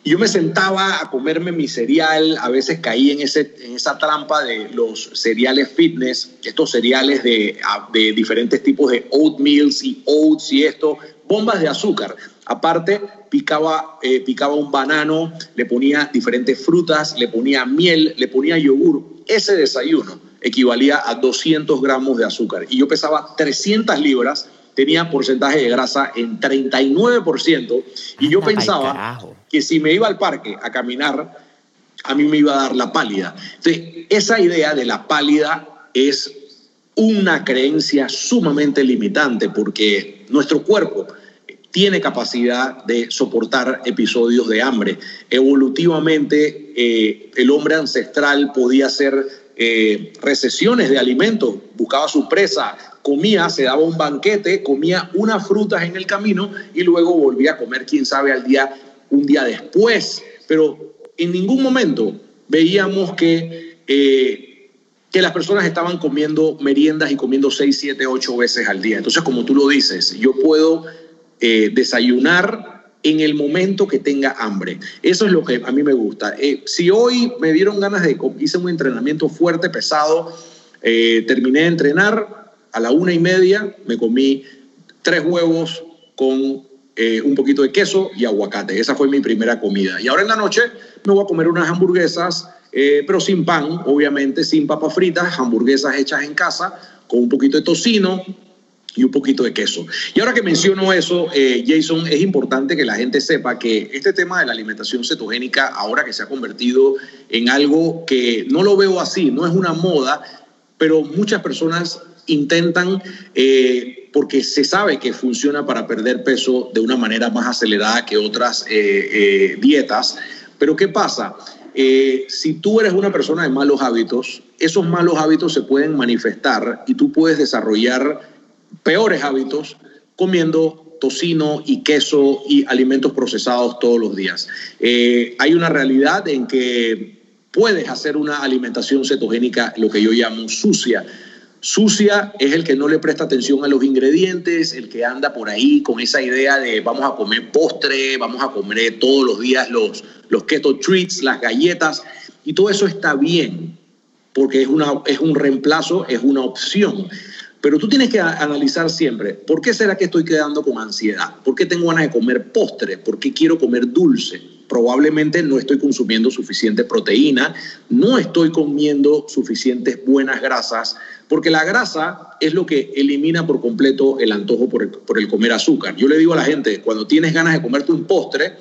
Yo me sentaba a comerme mi cereal, a veces caí en, ese, en esa trampa de los cereales fitness, estos cereales de, de diferentes tipos de oatmeals y oats y esto, bombas de azúcar. Aparte, picaba, eh, picaba un banano, le ponía diferentes frutas, le ponía miel, le ponía yogur. Ese desayuno equivalía a 200 gramos de azúcar. Y yo pesaba 300 libras tenía porcentaje de grasa en 39% y yo pensaba que si me iba al parque a caminar, a mí me iba a dar la pálida. Entonces, esa idea de la pálida es una creencia sumamente limitante porque nuestro cuerpo tiene capacidad de soportar episodios de hambre. Evolutivamente, eh, el hombre ancestral podía hacer eh, recesiones de alimentos, buscaba su presa, comía, se daba un banquete, comía unas frutas en el camino y luego volvía a comer, quién sabe, al día, un día después. Pero en ningún momento veíamos que, eh, que las personas estaban comiendo meriendas y comiendo seis, siete, ocho veces al día. Entonces, como tú lo dices, yo puedo eh, desayunar en el momento que tenga hambre. Eso es lo que a mí me gusta. Eh, si hoy me dieron ganas de, hice un entrenamiento fuerte, pesado, terminé de entrenar, a la una y media me comí tres huevos con eh, un poquito de queso y aguacate. Esa fue mi primera comida. Y ahora en la noche me voy a comer unas hamburguesas, eh, pero sin pan, obviamente, sin papas fritas, hamburguesas hechas en casa, con un poquito de tocino y un poquito de queso. Y ahora que menciono eso, eh, Jason, es importante que la gente sepa que este tema de la alimentación cetogénica, ahora que se ha convertido en algo que no lo veo así, no es una moda, pero muchas personas intentan, eh, porque se sabe que funciona para perder peso de una manera más acelerada que otras eh, eh, dietas. Pero ¿qué pasa? si tú eres una persona de malos hábitos, esos malos hábitos se pueden manifestar y tú puedes desarrollar peores hábitos comiendo tocino y queso y alimentos procesados todos los días. hay una realidad en que puedes hacer una alimentación cetogénica, lo que yo llamo sucia, Sucia es el que no le presta atención a los ingredientes, el que anda por ahí con esa idea de vamos a comer postre, vamos a comer todos los días los, los keto treats, las galletas, y todo eso está bien, porque es, una, es un reemplazo, es una opción. Pero tú tienes que analizar siempre, ¿por qué será que estoy quedando con ansiedad? ¿Por qué tengo ganas de comer postre? ¿Por qué quiero comer dulce? Probablemente no estoy consumiendo suficiente proteína, no estoy comiendo suficientes buenas grasas, porque la grasa es lo que elimina por completo el antojo por el, comer azúcar. Yo le digo a la gente, cuando tienes ganas de comerte un postre,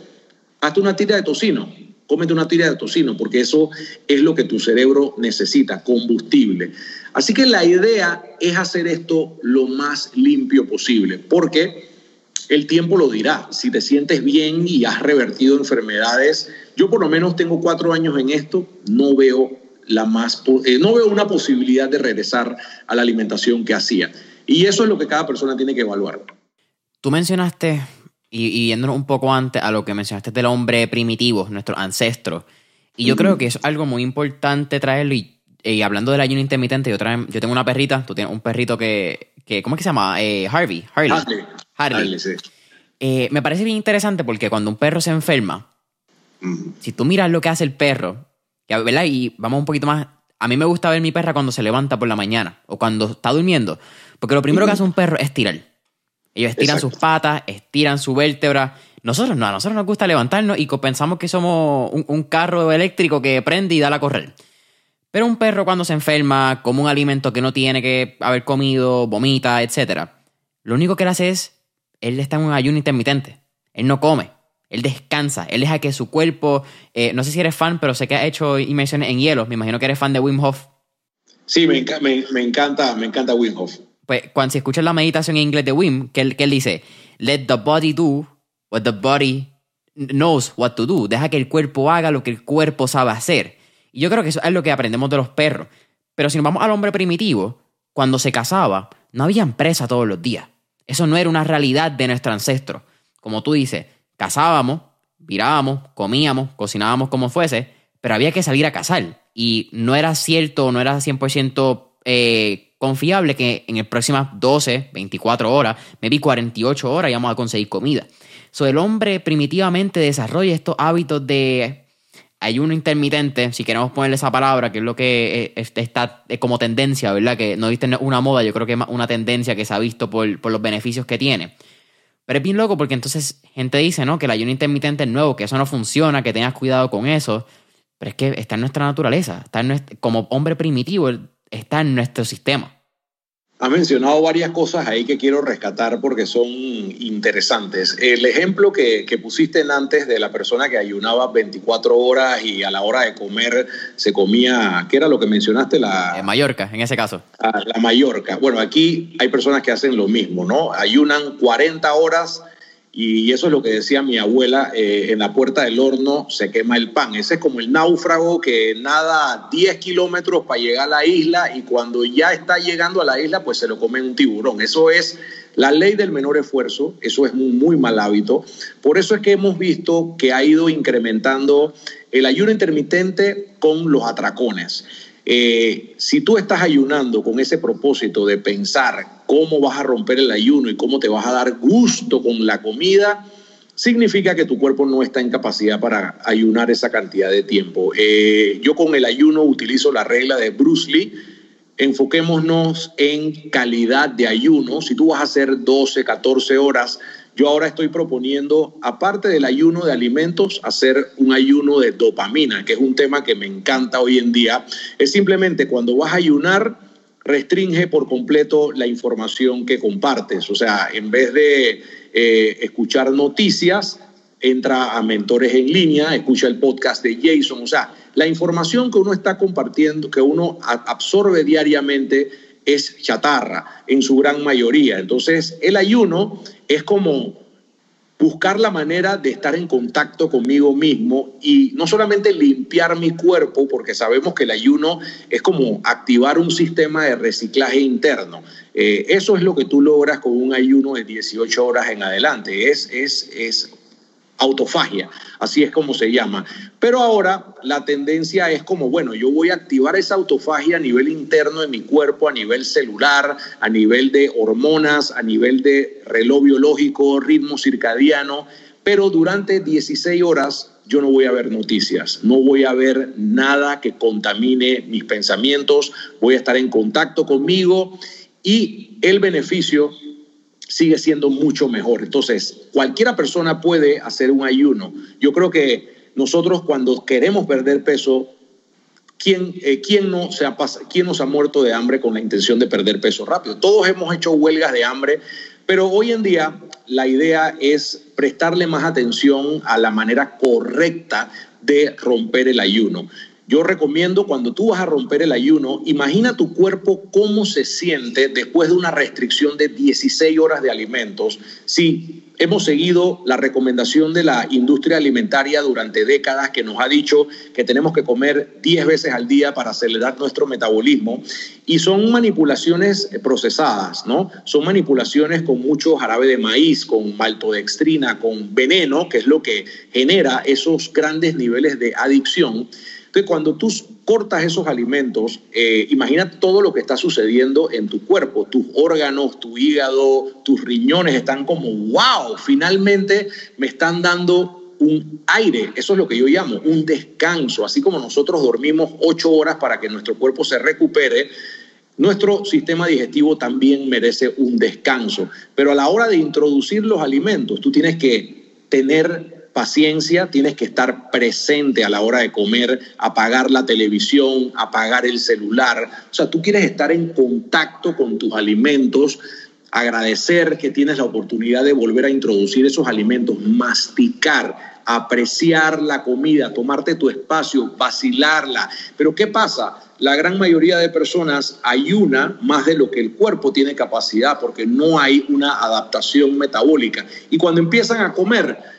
hazte una tira de tocino, cómete una tira de tocino, porque eso es lo que tu cerebro necesita, combustible. Así que la idea es hacer esto lo más limpio posible, porque el tiempo lo dirá. Si te sientes bien y has revertido enfermedades, yo por lo menos tengo cuatro años en esto, no veo la más, eh, no veo una posibilidad de regresar a la alimentación que hacía. Y eso es lo que cada persona tiene que evaluar. Tú mencionaste, y, y yéndonos un poco antes a lo que mencionaste del hombre primitivo, nuestro ancestro, y yo creo que es algo muy importante traerlo. Y, hablando del ayuno intermitente, yo, yo tengo una perrita, tú tienes un perrito que, que ¿cómo es que se llama? Eh, Harvey, Harley. Harley. Eh, me parece bien interesante porque cuando un perro se enferma, si tú miras lo que hace el perro, ¿verdad? Y vamos un poquito más. A mí me gusta ver mi perra cuando se levanta por la mañana o cuando está durmiendo. Porque lo primero que hace un perro es tirar. Ellos estiran sus patas, estiran su vértebra. Nosotros no, a nosotros nos gusta levantarnos y pensamos que somos un, carro eléctrico que prende y da a correr. Pero un perro cuando se enferma, come un alimento que no tiene que haber comido, vomita, etc. Lo único que él hace es, él está en un ayuno intermitente. Él no come. Él descansa, él deja que su cuerpo, eh, no sé si eres fan, pero sé que ha hecho inmersiones en hielo, me imagino que eres fan de Wim Hof. Sí, me, encanta, me encanta Wim Hof. Pues cuando se escucha la meditación en inglés de Wim, que él, que él dice, let the body do what the body knows what to do, deja que el cuerpo haga lo que el cuerpo sabe hacer. Y yo creo que eso es lo que aprendemos de los perros. Pero si nos vamos al hombre primitivo, cuando se casaba, no había empresa todos los días. Eso no era una realidad de nuestro ancestro. Como tú dices, cazábamos, virábamos, comíamos, cocinábamos como fuese, pero había que salir a cazar. Y no era cierto, no era 100% eh, confiable que en las próximas 12, 24 horas, maybe 48 horas, íbamos a conseguir comida. So, el hombre primitivamente desarrolla estos hábitos de ayuno intermitente, si queremos ponerle esa palabra, que es lo que eh, está como tendencia, ¿verdad? Que no viste una moda, yo creo que es una tendencia que se ha visto por los beneficios que tiene. Pero es bien loco porque entonces gente dice, ¿no? Que el ayuno intermitente es nuevo, que eso no funciona, que tengas cuidado con eso. Pero es que está en nuestra naturaleza, está en como hombre primitivo, está en nuestro sistema. Ha mencionado varias cosas ahí que quiero rescatar porque son interesantes. El ejemplo que, que, pusiste antes de la persona que ayunaba 24 horas y a la hora de comer se comía, ¿qué era lo que mencionaste? La en Mallorca, en ese caso. Ah, la Mallorca. Bueno, aquí hay personas que hacen lo mismo, ¿no? Ayunan 40 horas y eso es lo que decía mi abuela, eh, en la puerta del horno se quema el pan. Ese es como el náufrago que nada 10 kilómetros para llegar a la isla y cuando ya está llegando a la isla, pues se lo come un tiburón. Eso es la ley del menor esfuerzo, eso es un muy mal hábito. Por eso es que hemos visto que ha ido incrementando el ayuno intermitente con los atracones. Eh, si tú estás ayunando con ese propósito de pensar cómo vas a romper el ayuno y cómo te vas a dar gusto con la comida, significa que tu cuerpo no está en capacidad para ayunar esa cantidad de tiempo. Eh, yo con el ayuno utilizo la regla de Bruce Lee. Enfoquémonos en calidad de ayuno. Si tú vas a hacer 12, 14 horas, yo ahora estoy proponiendo, aparte del ayuno de alimentos, hacer un ayuno de dopamina, que es un tema que me encanta hoy en día. Es simplemente cuando vas a ayunar, restringe por completo la información que compartes. O sea, en vez de eh, escuchar noticias, entra a mentores en línea, escucha el podcast de Jason. O sea, la información que uno está compartiendo, que uno absorbe diariamente, es chatarra en su gran mayoría. Entonces, el ayuno es como buscar la manera de estar en contacto conmigo mismo y no solamente limpiar mi cuerpo, porque sabemos que el ayuno es como activar un sistema de reciclaje interno. Eh, eso es lo que tú logras con un ayuno de 18 horas en adelante. Es, es, es autofagia, así es como se llama. Pero ahora la tendencia es como, bueno, yo voy a activar esa autofagia a nivel interno de mi cuerpo, a nivel celular, a nivel de hormonas, a nivel de reloj biológico, ritmo circadiano, pero durante 16 horas yo no voy a ver noticias, no voy a ver nada que contamine mis pensamientos, voy a estar en contacto conmigo y el beneficio sigue siendo mucho mejor. Entonces, cualquiera persona puede hacer un ayuno. Yo creo que nosotros cuando queremos perder peso, ¿quién, eh, ¿quién, no se ha ¿quién nos ha muerto de hambre con la intención de perder peso rápido? Todos hemos hecho huelgas de hambre, pero hoy en día la idea es prestarle más atención a la manera correcta de romper el ayuno. Yo recomiendo cuando tú vas a romper el ayuno, imagina tu cuerpo cómo se siente después de una restricción de 16 horas de alimentos. Si hemos seguido la recomendación de la industria alimentaria durante décadas que nos ha dicho que tenemos que comer 10 veces al día para acelerar nuestro metabolismo y son manipulaciones procesadas, ¿no? Son manipulaciones con mucho jarabe de maíz, con maltodextrina, con veneno, que es lo que genera esos grandes niveles de adicción. Entonces, cuando tú cortas esos alimentos, eh, imagina todo lo que está sucediendo en tu cuerpo, tus órganos, tu hígado, tus riñones están como, wow, finalmente me están dando un aire, eso es lo que yo llamo un descanso, así como nosotros dormimos ocho horas para que nuestro cuerpo se recupere, nuestro sistema digestivo también merece un descanso, pero a la hora de introducir los alimentos, tú tienes que tener paciencia, tienes que estar presente a la hora de comer, apagar la televisión, apagar el celular. O sea, tú quieres estar en contacto con tus alimentos, agradecer que tienes la oportunidad de volver a introducir esos alimentos, masticar, apreciar la comida, tomarte tu espacio, vacilarla. Pero ¿qué pasa? La gran mayoría de personas ayuna más de lo que el cuerpo tiene capacidad porque no hay una adaptación metabólica. Y cuando empiezan a comer,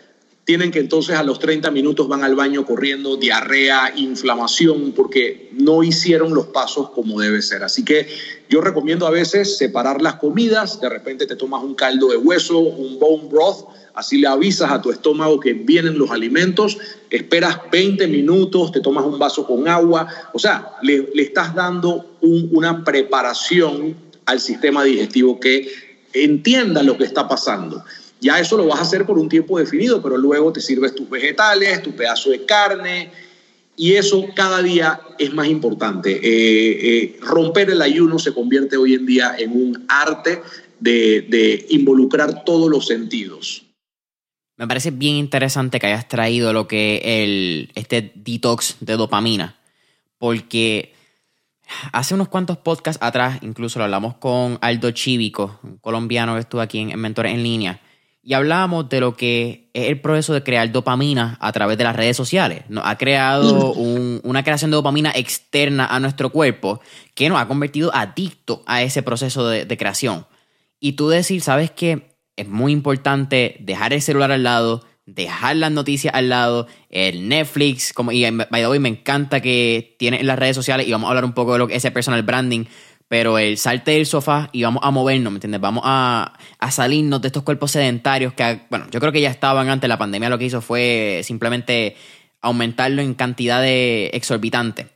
tienen que entonces a los 30 minutos van al baño corriendo, diarrea, inflamación, porque no hicieron los pasos como debe ser. Así que yo recomiendo a veces separar las comidas, de repente te tomas un caldo de hueso, un bone broth, así le avisas a tu estómago que vienen los alimentos, esperas 20 minutos, te tomas un vaso con agua, o sea, le, estás dando una preparación al sistema digestivo que entienda lo que está pasando. Ya eso lo vas a hacer por un tiempo definido, pero luego te sirves tus vegetales, tu pedazo de carne, y eso cada día es más importante. Eh, eh, romper el ayuno se convierte hoy en día en un arte de, involucrar todos los sentidos. Me parece bien interesante que hayas traído lo que el, este detox de dopamina, porque hace unos cuantos podcasts atrás, incluso lo hablamos con Aldo Chívico, un colombiano que estuvo aquí en, en Mentores en Línea, y hablábamos de lo que es el proceso de crear dopamina a través de las redes sociales. Nos ha creado una creación de dopamina externa a nuestro cuerpo que nos ha convertido adictos a ese proceso de, creación. Y tú decir, ¿sabes qué? Es muy importante dejar el celular al lado, dejar las noticias al lado, el Netflix, como, y by the way, me encanta que tiene en las redes sociales y vamos a hablar un poco de lo que es el personal branding, pero el salte del sofá y vamos a movernos, ¿me entiendes? Vamos a, salirnos de estos cuerpos sedentarios que, bueno, yo creo que ya estaban antes, la pandemia lo que hizo fue simplemente aumentarlo en cantidad de exorbitante.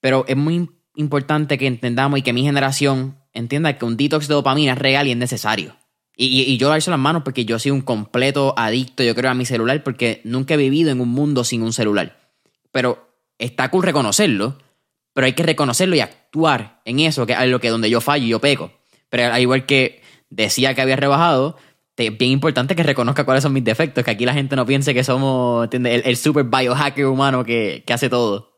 Pero es muy importante que entendamos y que mi generación entienda que un detox de dopamina es real y es necesario. Y, y, yo darse las manos porque yo soy un completo adicto, yo creo, a mi celular porque nunca he vivido en un mundo sin un celular. Pero está cool reconocerlo pero hay que reconocerlo y actuar en eso, que es lo que donde yo fallo y yo peco. Pero al igual que decía que había rebajado, es bien importante que reconozca cuáles son mis defectos, que aquí la gente no piense que somos El, super biohacker humano que, que hace todo.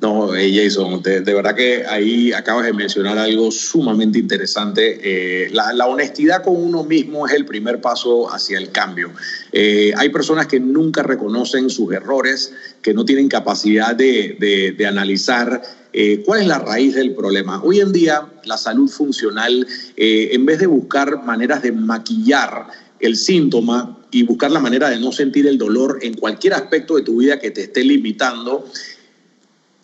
No, eh, Jason, de, verdad que ahí acabas de mencionar algo sumamente interesante. Eh, la, honestidad con uno mismo es el primer paso hacia el cambio. Eh, hay personas que nunca reconocen sus errores, que no tienen capacidad de, de analizar cuál es la raíz del problema. Hoy en día, la salud funcional, en vez de buscar maneras de maquillar el síntoma y buscar la manera de no sentir el dolor en cualquier aspecto de tu vida que te esté limitando,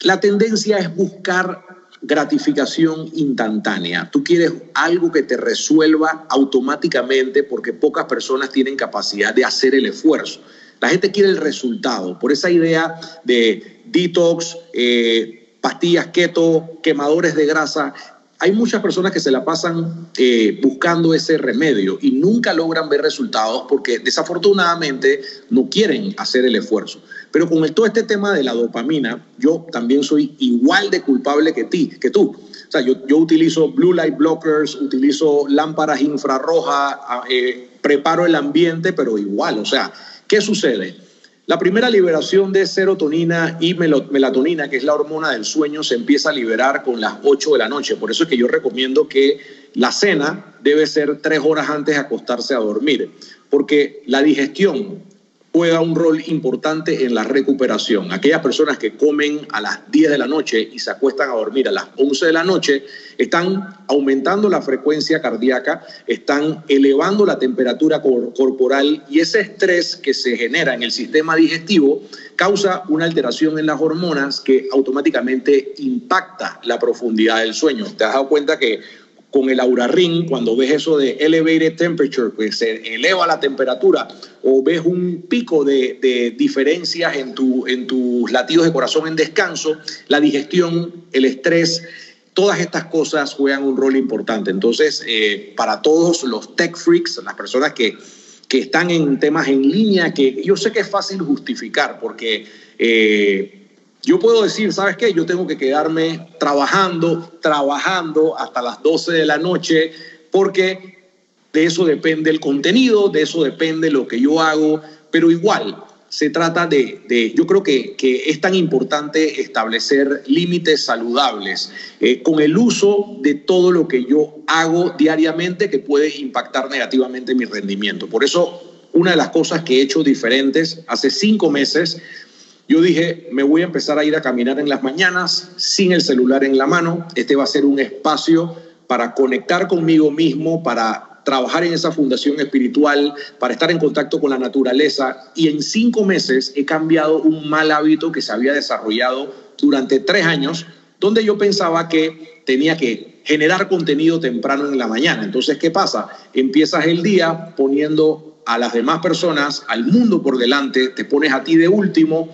la tendencia es buscar gratificación instantánea. Tú quieres algo que te resuelva automáticamente porque pocas personas tienen capacidad de hacer el esfuerzo. La gente quiere el resultado. Por esa idea de detox, eh, pastillas keto, quemadores de grasa, hay muchas personas que se la pasan eh, buscando ese remedio y nunca logran ver resultados porque desafortunadamente no quieren hacer el esfuerzo. Pero con el, todo este tema de la dopamina, yo también soy igual de culpable que, ti, que tú. O sea, yo, yo utilizo blue light blockers, utilizo lámparas infrarrojas, ah, eh, preparo el ambiente, pero igual, o sea, ¿qué sucede? La primera liberación de serotonina y melatonina, que es la hormona del sueño, se empieza a liberar con las 8 de la noche. Por eso es que yo recomiendo que la cena debe ser tres horas antes de acostarse a dormir, porque la digestión juega un rol importante en la recuperación. Aquellas personas que comen a las 10 de la noche y se acuestan a dormir a las 11 de la noche están aumentando la frecuencia cardíaca, están elevando la temperatura corporal y ese estrés que se genera en el sistema digestivo causa una alteración en las hormonas que automáticamente impacta la profundidad del sueño. ¿Te has dado cuenta que con el Aura Ring, cuando ves eso de elevated temperature, pues se eleva la temperatura, o ves un pico de, diferencias en, tu, tus latidos de corazón en descanso, la digestión, el estrés, todas estas cosas juegan un rol importante. Entonces, eh, para todos los tech freaks, las personas que, que están en temas en línea, que yo sé que es fácil justificar, porque... Eh, yo puedo decir, ¿sabes qué? Yo tengo que quedarme trabajando, trabajando hasta las 12 de la noche, porque de eso depende el contenido, de eso depende lo que yo hago, pero igual se trata de, yo creo que, que, es tan importante establecer límites saludables eh, con el uso de todo lo que yo hago diariamente que puede impactar negativamente mi rendimiento. Por eso, una de las cosas que he hecho diferentes hace cinco meses, yo dije, me voy a empezar a ir a caminar en las mañanas sin el celular en la mano. Este va a ser un espacio para conectar conmigo mismo, para trabajar en esa fundación espiritual, para estar en contacto con la naturaleza. Y en cinco meses he cambiado un mal hábito que se había desarrollado durante tres años, donde yo pensaba que tenía que generar contenido temprano en la mañana. Entonces, ¿qué pasa? Empiezas el día poniendo a las demás personas, al mundo por delante, te pones a ti de último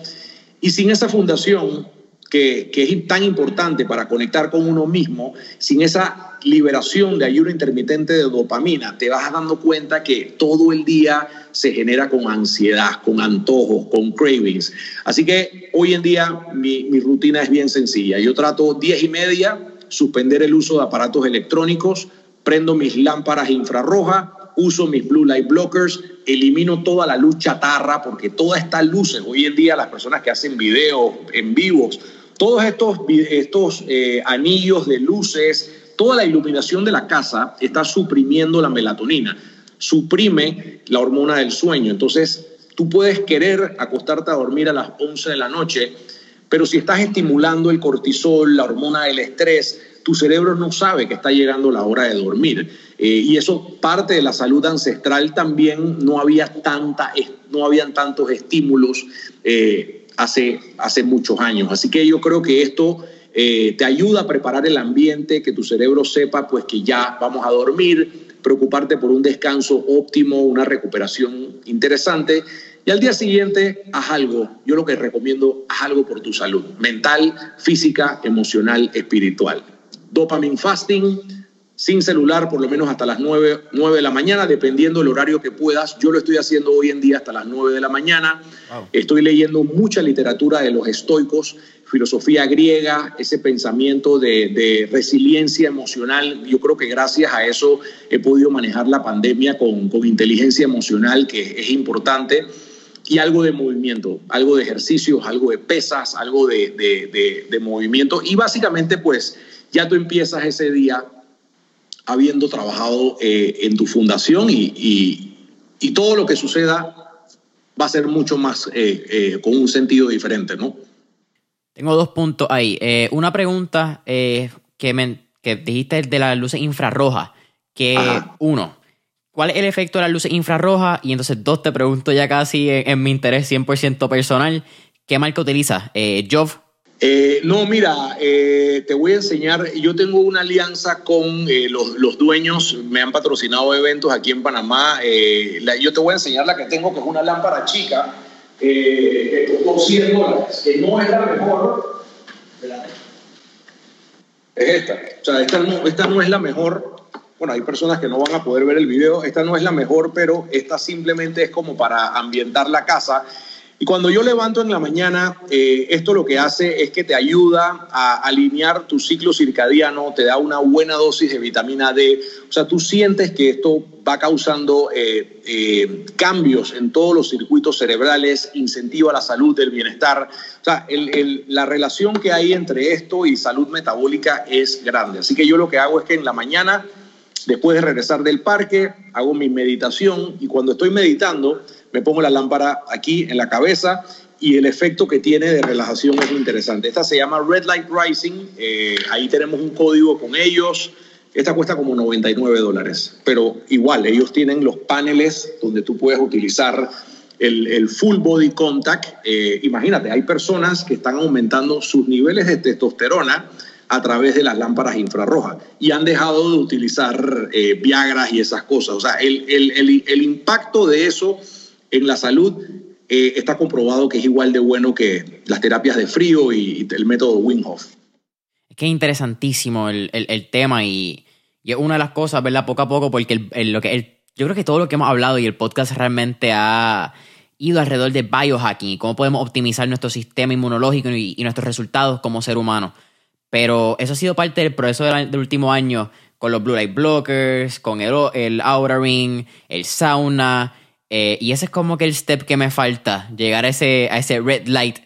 y sin esa fundación que, es tan importante para conectar con uno mismo, sin esa liberación de ayuno intermitente de dopamina, te vas dando cuenta que todo el día se genera con ansiedad, con antojos, con cravings. Así que hoy en día mi, mi rutina es bien sencilla. Yo trato 10 y media, suspender el uso de aparatos electrónicos, prendo mis lámparas infrarrojas, uso mis blue light blockers, elimino toda la luz chatarra, porque todas estas luces, hoy en día las personas que hacen videos en vivos, todos estos, estos eh, anillos de luces, toda la iluminación de la casa está suprimiendo la melatonina, suprime la hormona del sueño. Entonces, tú puedes querer acostarte a dormir a las 11 de la noche, pero si estás estimulando el cortisol, la hormona del estrés, tu cerebro no sabe que está llegando la hora de dormir. Eh, y eso parte de la salud ancestral también, no había, tanta, no habían tantos estímulos. Eh, hace, hace muchos años. Así que yo creo que esto eh, te ayuda a preparar el ambiente, que tu cerebro sepa pues que ya vamos a dormir, preocuparte por un descanso óptimo, una recuperación interesante. Y al día siguiente, haz algo. Yo lo que recomiendo, haz algo por tu salud mental, física, emocional, espiritual. Dopamine fasting, sin celular por lo menos hasta las 9, 9, de la mañana, dependiendo del horario que puedas. Yo lo estoy haciendo hoy en día hasta las 9 de la mañana. Estoy leyendo mucha literatura de los estoicos, filosofía griega, ese pensamiento de, de, resiliencia emocional. Yo creo que gracias a eso he podido manejar la pandemia con, con inteligencia emocional, que es importante. Y algo de movimiento, algo de ejercicios, algo de pesas, algo de, de, de movimiento. Y básicamente, pues, ya tú empiezas ese día habiendo trabajado eh, en tu fundación y, todo lo que suceda va a ser mucho más eh, eh, con un sentido diferente, ¿no? Tengo dos puntos ahí. una pregunta que, me, que dijiste de las luces infrarrojas, que uno, ¿cuál es el efecto de las luces infrarrojas? Y entonces dos, te pregunto ya casi en, mi interés 100% personal, ¿qué marca utilizas? Jov. Eh, no, mira, eh, te voy a enseñar, yo tengo una alianza con eh, los, dueños, me han patrocinado eventos aquí en Panamá, yo te voy a enseñar la que tengo, que es una lámpara chica, que costó 100 dólares, que no es la mejor, es esta, o sea, esta no, esta no es la mejor, bueno, hay personas que no van a poder ver el video, esta no es la mejor, pero esta simplemente es como para ambientar la casa y cuando yo levanto en la mañana, eh, esto lo que hace es que te ayuda a alinear tu ciclo circadiano, te da una buena dosis de vitamina D. O sea, tú sientes que esto va causando eh, eh, cambios en todos los circuitos cerebrales, incentiva la salud, el bienestar. O sea, la relación que hay entre esto y salud metabólica es grande. Así que yo lo que hago es que en la mañana, después de regresar del parque, hago mi meditación y cuando estoy meditando, me pongo la lámpara aquí en la cabeza y el efecto que tiene de relajación es muy interesante. Esta se llama Red Light Rising, eh, ahí tenemos un código con ellos. Esta cuesta como 99 dólares, pero igual, ellos tienen los paneles donde tú puedes utilizar el, full body contact. Eh, imagínate, hay personas que están aumentando sus niveles de testosterona a través de las lámparas infrarrojas y han dejado de utilizar eh, Viagras y esas cosas. O sea, el, el, el impacto de eso en la salud eh, está comprobado que es igual de bueno que las terapias de frío y, el método Wim. Es que es interesantísimo el, tema y, es una de las cosas, ¿verdad? Poco a poco, porque lo que, yo creo que todo lo que hemos hablado y el podcast realmente ha ido alrededor de biohacking y cómo podemos optimizar nuestro sistema inmunológico y, nuestros resultados como ser humano. Pero eso ha sido parte del proceso del, último año con los blue light blockers, con el, el Aura Ring, el sauna, eh, y ese es como que el step que me falta, llegar a ese, a ese red light,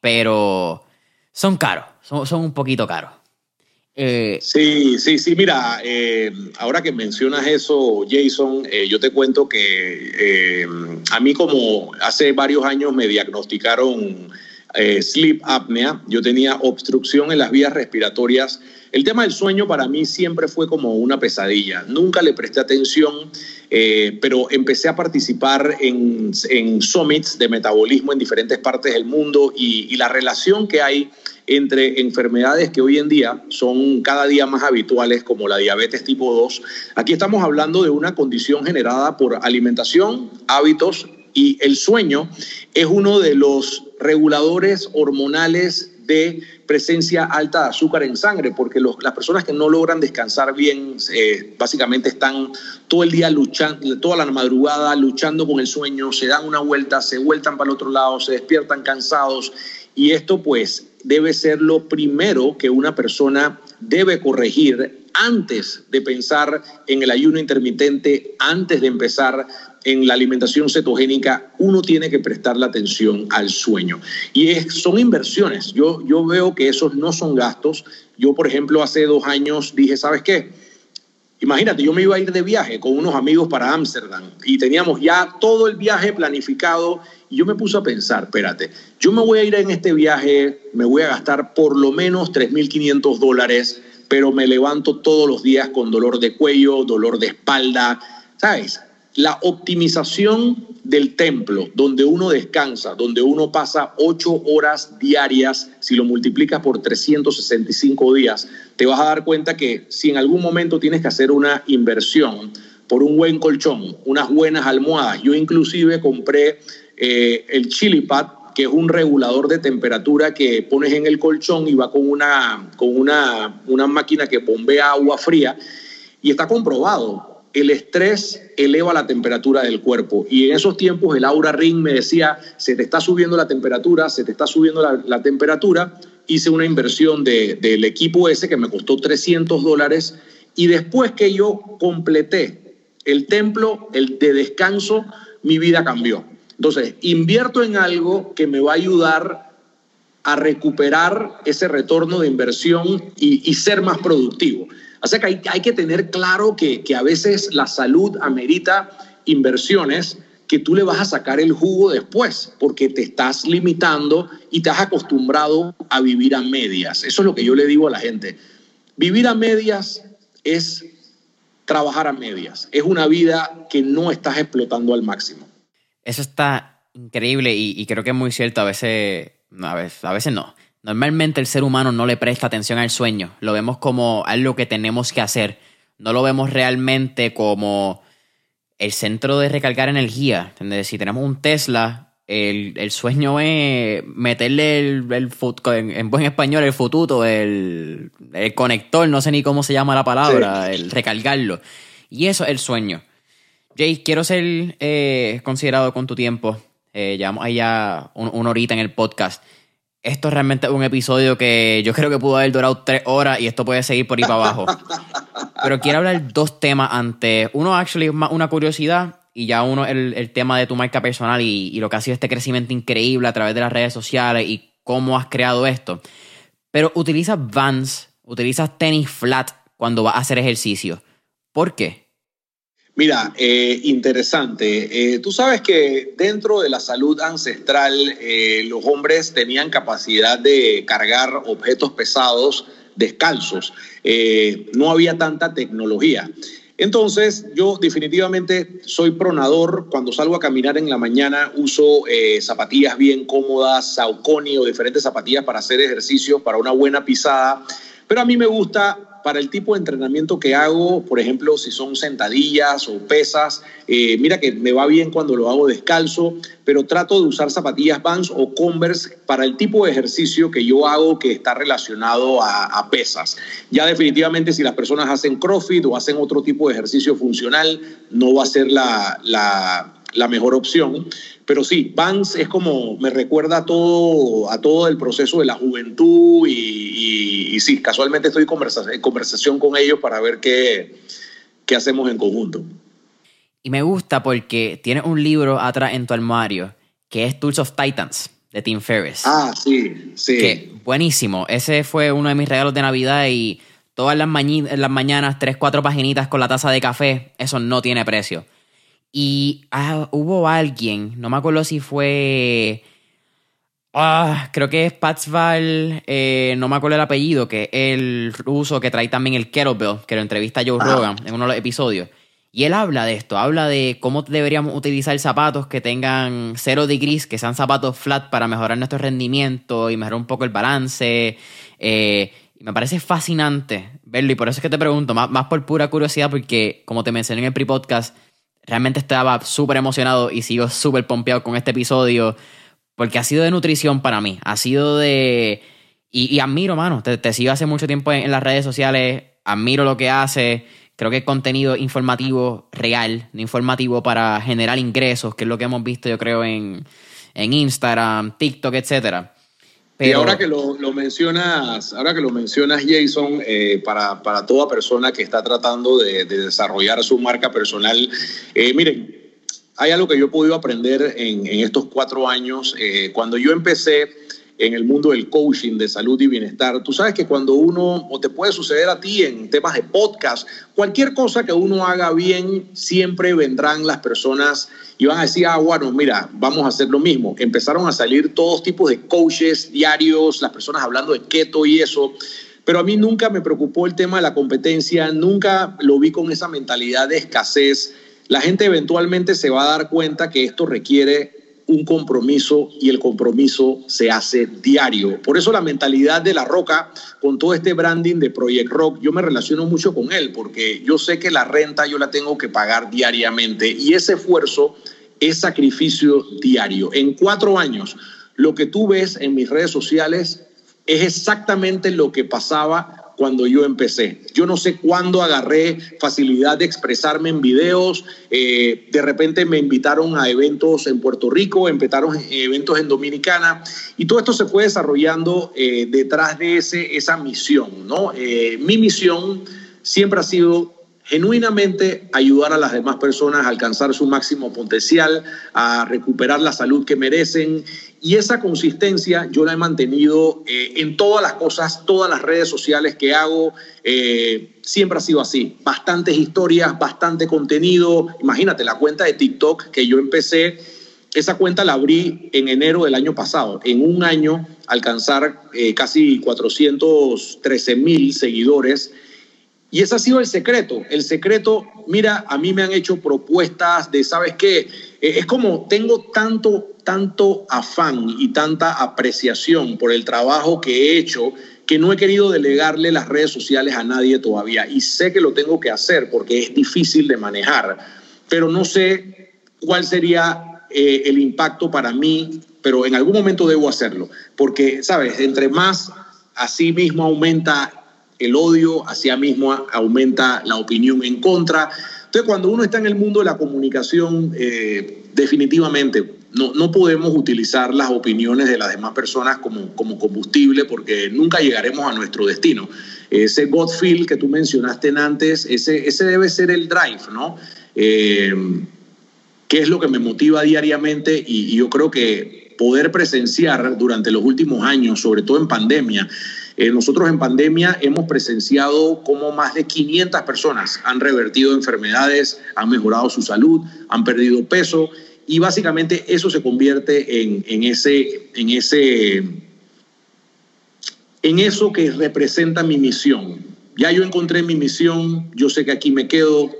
pero son caros, son, son un poquito caros. Eh, sí, sí, sí, mira, eh, ahora que mencionas eso, Jason, yo te cuento que a mí como hace varios años me diagnosticaron sleep apnea, yo tenía obstrucción en las vías respiratorias El tema del sueño para mí siempre fue como una pesadilla. Nunca le presté atención, eh, pero empecé a participar en, summits de metabolismo en diferentes partes del mundo y, la relación que hay entre enfermedades que hoy en día son cada día más habituales como la diabetes tipo 2. Aquí estamos hablando de una condición generada por alimentación, hábitos y el sueño es uno de los reguladores hormonales de presencia alta de azúcar en sangre, porque las personas que no logran descansar bien, eh, básicamente están todo el día luchando, toda la madrugada luchando con el sueño, se dan una vuelta, se vueltan para el otro lado, se despiertan cansados, y esto pues debe ser lo primero que una persona debe corregir antes de pensar en el ayuno intermitente, antes de empezar en la alimentación cetogénica, uno tiene que prestar la atención al sueño. Y son inversiones. Yo, yo veo que esos no son gastos. Yo, por ejemplo, hace dos años dije, ¿sabes qué? Imagínate, yo me iba a ir de viaje con unos amigos para Ámsterdam y teníamos ya todo el viaje planificado y yo me puse a pensar, espérate, yo me voy a ir en este viaje, me voy a gastar por lo menos 3.500 dólares, pero me levanto todos los días con dolor de cuello, dolor de espalda, ¿sabes? La optimización del templo, donde uno descansa, donde uno pasa ocho horas diarias, si lo multiplicas por 365 días, te vas a dar cuenta que si en algún momento tienes que hacer una inversión por un buen colchón, unas buenas almohadas, yo inclusive compré eh, el Chili Pad, que es un regulador de temperatura que pones en el colchón y va con una, con una, una máquina que bombea agua fría y está comprobado el estrés eleva la temperatura del cuerpo. Y en esos tiempos el Aura Ring me decía, se te está subiendo la temperatura, se te está subiendo la, temperatura. Hice una inversión del equipo ese que me costó 300 dólares. Y después que yo completé el templo, el de descanso, mi vida cambió. Entonces, invierto en algo que me va a ayudar a recuperar ese retorno de inversión y ser más productivo. O sea que hay, que tener claro que, a veces la salud amerita inversiones que tú le vas a sacar el jugo después, porque te estás limitando y te has acostumbrado a vivir a medias. Eso es lo que yo le digo a la gente. Vivir a medias es trabajar a medias. Es una vida que no estás explotando al máximo. Eso está increíble y, creo que es muy cierto. A veces, a veces, a veces no. Normalmente el ser humano no le presta atención al sueño, lo vemos como algo que tenemos que hacer, no lo vemos realmente como el centro de recargar energía. Si tenemos un Tesla, el, sueño es meterle el, en, buen español, el fututo, el, conector, no sé ni cómo se llama la palabra, el recargarlo. Y eso es el sueño. Jay, quiero ser eh, considerado con tu tiempo. Eh, llevamos ahí ya una horita en el podcast esto es realmente un episodio que yo creo que pudo haber durado tres horas y esto puede seguir por ahí para abajo. Pero quiero hablar dos temas antes. Uno, actually, es una curiosidad y ya uno, el, el tema de tu marca personal y, y, lo que ha sido este crecimiento increíble a través de las redes sociales y cómo has creado esto. Pero utilizas Vans, utilizas tenis flat cuando vas a hacer ejercicio. ¿Por qué? Mira, eh, interesante. Eh, tú sabes que dentro de la salud ancestral eh, los hombres tenían capacidad de cargar objetos pesados descalzos. no había tanta tecnología. Entonces, yo definitivamente soy pronador. Cuando salgo a caminar en la mañana, uso zapatillas bien cómodas, Saucony o diferentes zapatillas para hacer ejercicios, para una buena pisada. Pero a mí me gusta para el tipo de entrenamiento que hago, por ejemplo, si son sentadillas o pesas, eh, mira que me va bien cuando lo hago descalzo, pero trato de usar zapatillas Vans o Converse para el tipo de ejercicio que yo hago que está relacionado a, pesas. Ya definitivamente si las personas hacen CrossFit o hacen otro tipo de ejercicio funcional, no va a ser la, la mejor opción. Pero sí, Vans es como, me recuerda a todo, a todo el proceso de la juventud y, sí, casualmente estoy en conversación con ellos para ver qué, qué hacemos en conjunto. Y me gusta porque tienes un libro atrás en tu armario que es Tools of Titans de Tim Ferriss. Ah, sí, sí. Que, buenísimo. Ese fue uno de mis regalos de Navidad y todas las, las mañanas, tres, cuatro paginitas con la taza de café, eso no tiene precio. Y ah, hubo alguien, no me acuerdo si fue Ah, creo que es Patsval, eh, no me acuerdo el apellido, que es el ruso que trae también el kettlebell, que lo entrevista Joe Rogan en uno de los episodios. Y él habla de esto, habla de cómo deberíamos utilizar zapatos que tengan cero degrees, que sean zapatos flat para mejorar nuestro rendimiento y mejorar un poco el balance. Eh, me parece fascinante verlo y por eso es que te pregunto, más, más por pura curiosidad, porque como te mencioné en el pre-podcast, realmente estaba súper emocionado y sigo súper pompeado con este episodio, porque ha sido de nutrición para mí, ha sido de... Y, admiro, mano, te, te, sigo hace mucho tiempo en, en las redes sociales, admiro lo que hace Creo que es contenido informativo real, informativo para generar ingresos, que es lo que hemos visto yo creo en, Instagram, TikTok, etcétera. Pero... Y ahora que lo, mencionas, ahora que lo mencionas, Jason, eh, para, toda persona que está tratando de, desarrollar su marca personal, eh, miren, hay algo que yo he podido aprender en, estos cuatro años. Eh, cuando yo empecé, en el mundo del coaching, de salud y bienestar. Tú sabes que cuando uno, o te puede suceder a ti en temas de podcast, cualquier cosa que uno haga bien, siempre vendrán las personas y van a decir, ah, bueno, mira, vamos a hacer lo mismo. Empezaron a salir todos tipos de coaches diarios, las personas hablando de keto y eso. Pero a mí nunca me preocupó el tema de la competencia, nunca lo vi con esa mentalidad de escasez. La gente eventualmente se va a dar cuenta que esto requiere un compromiso y el compromiso se hace diario. Por eso la mentalidad de La Roca, con todo este branding de Project Rock, yo me relaciono mucho con él, porque yo sé que la renta yo la tengo que pagar diariamente y ese esfuerzo es sacrificio diario. En cuatro años, lo que tú ves en mis redes sociales es exactamente lo que pasaba cuando yo empecé. Yo no sé cuándo agarré facilidad de expresarme en videos, eh, de repente me invitaron a eventos en Puerto Rico, empezaron eventos en Dominicana, y todo esto se fue desarrollando eh, detrás de ese, esa misión. ¿no? Eh, mi misión siempre ha sido genuinamente ayudar a las demás personas a alcanzar su máximo potencial, a recuperar la salud que merecen. Y esa consistencia yo la he mantenido eh, en todas las cosas, todas las redes sociales que hago. Eh, siempre ha sido así. Bastantes historias, bastante contenido. Imagínate, la cuenta de TikTok que yo empecé, esa cuenta la abrí en enero del año pasado. En un año alcanzar eh, casi 413 mil seguidores y ese ha sido el secreto. El secreto, mira, a mí me han hecho propuestas de, ¿sabes qué? Eh, es como tengo tanto, tanto afán y tanta apreciación por el trabajo que he hecho que no he querido delegarle las redes sociales a nadie todavía. Y sé que lo tengo que hacer porque es difícil de manejar, pero no sé cuál sería eh, el impacto para mí, pero en algún momento debo hacerlo. Porque, ¿sabes? Entre más así mismo aumenta el odio hacia mismo aumenta la opinión en contra. Entonces, cuando uno está en el mundo de la comunicación, eh, definitivamente no, no, podemos utilizar las opiniones de las demás personas como, como combustible porque nunca llegaremos a nuestro destino. Ese God feel que tú mencionaste antes, ese, ese debe ser el drive, ¿no? Eh, ¿Qué es lo que me motiva diariamente? y yo creo que poder presenciar durante los últimos años, sobre todo en pandemia, eh, nosotros en pandemia hemos presenciado cómo más de 500 personas han revertido enfermedades, han mejorado su salud, han perdido peso y básicamente eso se convierte en, ese, en, ese, en eso que representa mi misión. Ya yo encontré mi misión, yo sé que aquí me quedo,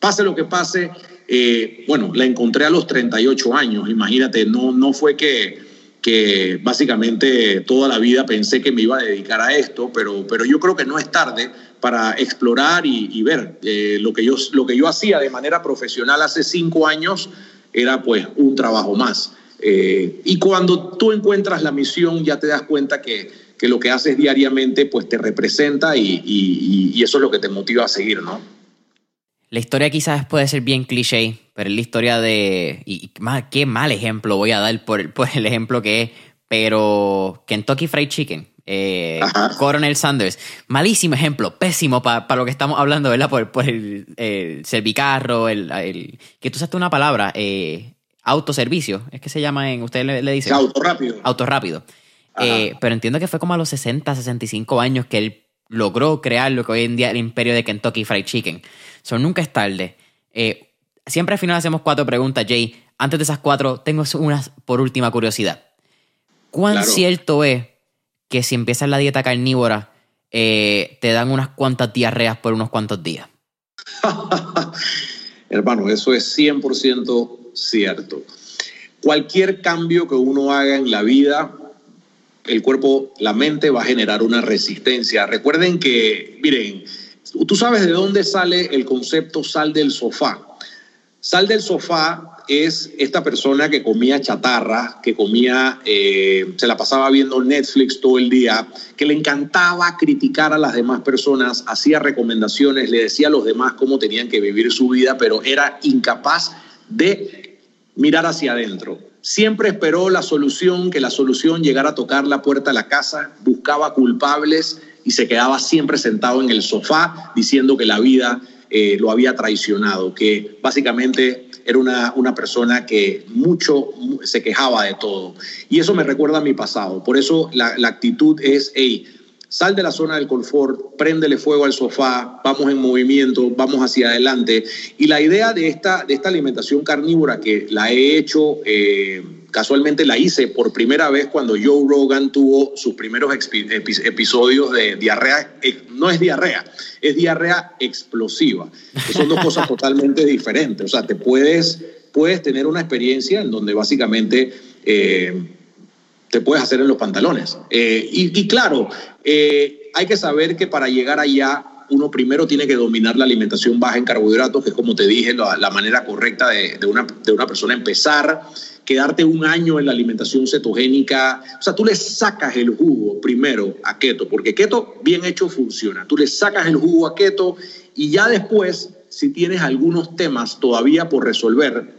pase lo que pase, eh, bueno, la encontré a los 38 años, imagínate, no, no fue que que básicamente toda la vida pensé que me iba a dedicar a esto, pero, pero yo creo que no es tarde para explorar y, ver. Eh, lo, que yo, lo que yo hacía de manera profesional hace cinco años era pues un trabajo más. Eh, y cuando tú encuentras la misión ya te das cuenta que, que lo que haces diariamente pues te representa y, y, eso es lo que te motiva a seguir, ¿no? La historia quizás puede ser bien cliché, pero es la historia de. Y, qué mal ejemplo voy a dar por, por el ejemplo que es, pero Kentucky Fried Chicken. Eh, Coronel Sanders. Malísimo ejemplo, pésimo para lo que estamos hablando, ¿verdad? Por, por el, el, servicarro, el, el, que tú usaste una palabra, eh, autoservicio, es que se llama en, usted le, le dice. Auto rápido. Auto rápido. Eh, pero entiendo que fue como a los 60, 65 años que él logró crear lo que hoy en día es el imperio de Kentucky Fried Chicken. So, nunca es tarde. Eh, siempre al final hacemos cuatro preguntas, Jay. Antes de esas cuatro, tengo unas por última curiosidad. ¿Cuán cierto es que si empiezas la dieta carnívora, eh, te dan unas cuantas diarreas por unos cuantos días? Hermano, eso es 100% cierto. Cualquier cambio que uno haga en la vida, el cuerpo, la mente va a generar una resistencia. Recuerden que, miren, tú sabes de dónde sale el concepto sal del sofá. Sal del sofá es esta persona que comía chatarra, que comía, eh, se la pasaba viendo Netflix todo el día, que le encantaba criticar a las demás personas, hacía recomendaciones, le decía a los demás cómo tenían que vivir su vida, pero era incapaz de mirar hacia adentro. Siempre esperó la solución, que la solución llegara a tocar la puerta de la casa, buscaba culpables y se quedaba siempre sentado en el sofá diciendo que la vida eh, lo había traicionado, que básicamente era una, una persona que mucho se quejaba de todo. Y eso me recuerda a mi pasado. Por eso la, la actitud es, hey, sal de la zona del confort, préndele fuego al sofá, vamos en movimiento, vamos hacia adelante. Y la idea de esta, de esta alimentación carnívora que la he hecho... Eh, Casualmente la hice por primera vez cuando Joe Rogan tuvo sus primeros episodios de diarrea. Eh, no es diarrea, es diarrea explosiva. son dos cosas totalmente diferentes. O sea, te puedes, puedes tener una experiencia en donde básicamente eh, te puedes hacer en los pantalones. Eh, y, claro, hay que saber que para llegar allá uno primero tiene que dominar la alimentación baja en carbohidratos, que es como te dije, la, manera correcta de, una, de una persona empezar quedarte un año en la alimentación cetogénica. O sea, tú le sacas el jugo primero a keto, porque keto bien hecho funciona. Tú le sacas el jugo a keto y ya después, si tienes algunos temas todavía por resolver,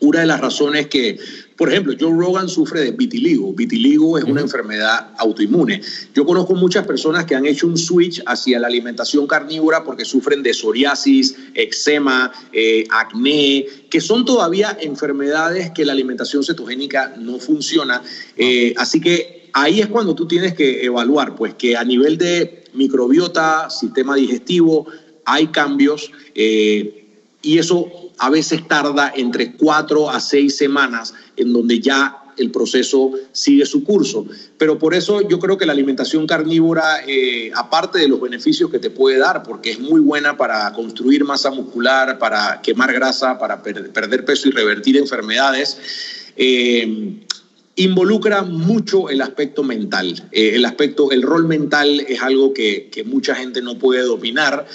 una de las razones que, por ejemplo, Joe Rogan sufre de vitiligo. Vitiligo es una enfermedad autoinmune. Yo conozco muchas personas que han hecho un switch hacia la alimentación carnívora porque sufren de psoriasis, eczema, eh, acné, que son todavía enfermedades que la alimentación cetogénica no funciona. Eh, así que ahí es cuando tú tienes que evaluar, pues que a nivel de microbiota, sistema digestivo, hay cambios eh, y eso a veces tarda entre cuatro a seis semanas en donde ya el proceso sigue su curso. Pero por eso yo creo que la alimentación carnívora, eh, aparte de los beneficios que te puede dar, porque es muy buena para construir masa muscular, para quemar grasa, para perder peso y revertir enfermedades, eh, involucra mucho el aspecto mental. Eh, el aspecto, el rol mental es algo que, que mucha gente no puede dominar.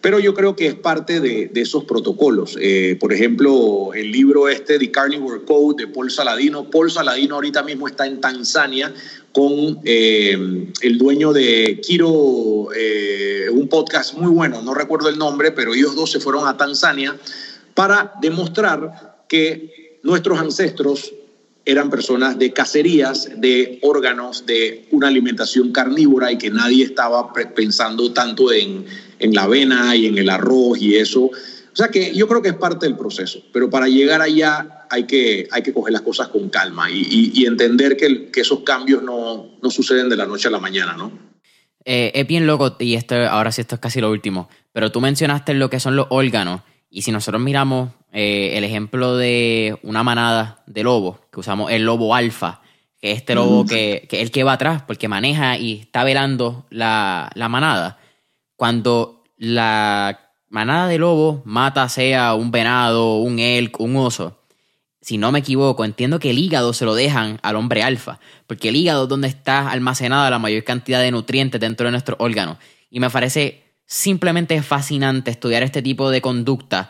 Pero yo creo que es parte de, esos protocolos. Eh, por ejemplo, el libro este, The Carnivore Code, de Paul Saladino. Paul Saladino ahorita mismo está en Tanzania con eh, el dueño de Kiro, eh, un podcast muy bueno, no recuerdo el nombre, pero ellos dos se fueron a Tanzania para demostrar que nuestros ancestros eran personas de cacerías, de órganos, de una alimentación carnívora y que nadie estaba pensando tanto en en la avena y en el arroz y eso. O sea que yo creo que es parte del proceso, pero para llegar allá hay que, hay que coger las cosas con calma y, entender que, que, esos cambios no, no, suceden de la noche a la mañana, ¿no? Eh, es bien loco, y esto, ahora sí esto es casi lo último, pero tú mencionaste lo que son los órganos, y si nosotros miramos eh, el ejemplo de una manada de lobos, que usamos el lobo alfa, que es este lobo que, que, es el que va atrás, porque maneja y está velando la, la manada, cuando la manada de lobos mata sea un venado, un elk, un oso, si no me equivoco, entiendo que el hígado se lo dejan al hombre alfa, porque el hígado es donde está almacenada la mayor cantidad de nutrientes dentro de nuestro órgano. Y me parece simplemente fascinante estudiar este tipo de conductas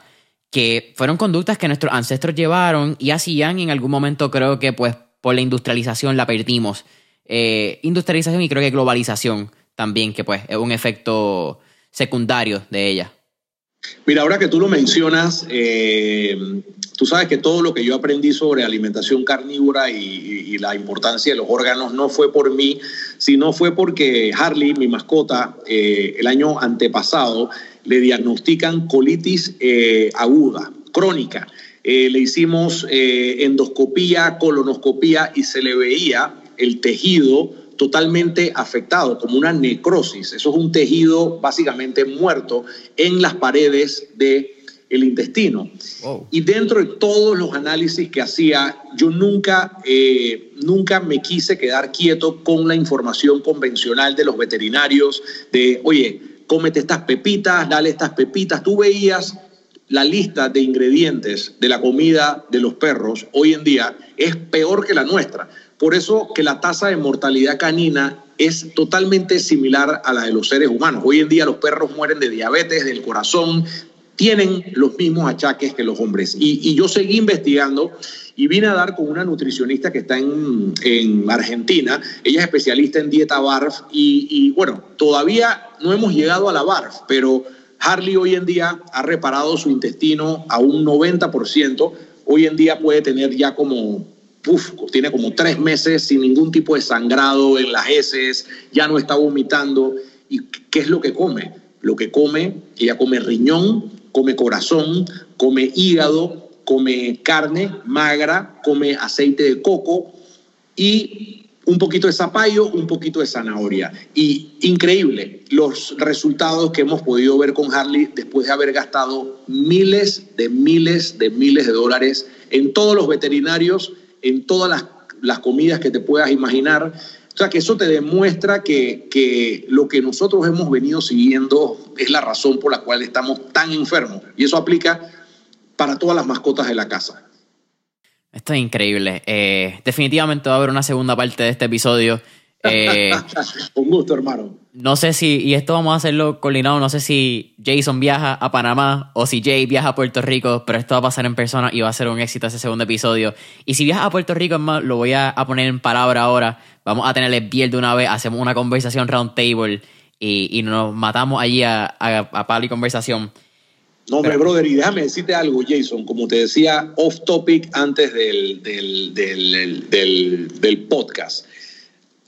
que fueron conductas que nuestros ancestros llevaron y hacían y en algún momento creo que pues por la industrialización la perdimos. Eh, industrialización y creo que globalización también, que pues es un efecto secundario de ella. Mira, ahora que tú lo mencionas, eh, tú sabes que todo lo que yo aprendí sobre alimentación carnívora y, la importancia de los órganos no fue por mí, sino fue porque Harley, mi mascota, eh, el año antepasado le diagnostican colitis eh, aguda, crónica. le hicimos endoscopía, colonoscopía y se le veía el tejido totalmente afectado, como una necrosis. Eso es un tejido básicamente muerto en las paredes de el intestino. Y dentro de todos los análisis que hacía, yo nunca, eh, nunca me quise quedar quieto con la información convencional de los veterinarios, de, oye, cómete estas pepitas, dale estas pepitas. Tú veías la lista de ingredientes de la comida de los perros hoy en día es peor que la nuestra. Por eso que la tasa de mortalidad canina es totalmente similar a la de los seres humanos. Hoy en día los perros mueren de diabetes, del corazón, tienen los mismos achaques que los hombres. Y, yo seguí investigando y vine a dar con una nutricionista que está en, Argentina. Ella es especialista en dieta BARF y, y, bueno, todavía no hemos llegado a la BARF, pero Harley hoy en día ha reparado su intestino a un 90%. Hoy en día puede tener ya como Uf, tiene como tres meses sin ningún tipo de sangrado en las heces, ya no está vomitando. ¿Y qué es lo que come? Lo que come, ella come riñón, come corazón, come hígado, come carne magra, come aceite de coco y un poquito de zapallo, un poquito de zanahoria. Y increíble los resultados que hemos podido ver con Harley después de haber gastado miles de miles de miles de dólares en todos los veterinarios, en todas las, las comidas que te puedas imaginar o sea, que eso te demuestra que, que, lo que nosotros hemos venido siguiendo es la razón por la cual estamos tan enfermos. Y eso aplica para todas las mascotas de la casa. Esto es increíble. Eh, definitivamente va a haber una segunda parte de este episodio. Eh, Un gusto, hermano. No sé si, y esto vamos a hacerlo coordinado, no sé si Jason viaja a Panamá o si Jay viaja a Puerto Rico, pero esto va a pasar en persona y va a ser un éxito ese segundo episodio. Y si viaja a Puerto Rico, más, lo voy a, poner en palabra ahora. Vamos a tenerle bien de una vez, hacemos una conversación round table y, nos matamos allí a, a, y conversación. No, hombre, brother, y déjame decirte algo, Jason. Como te decía, off topic antes del, del, del, del podcast.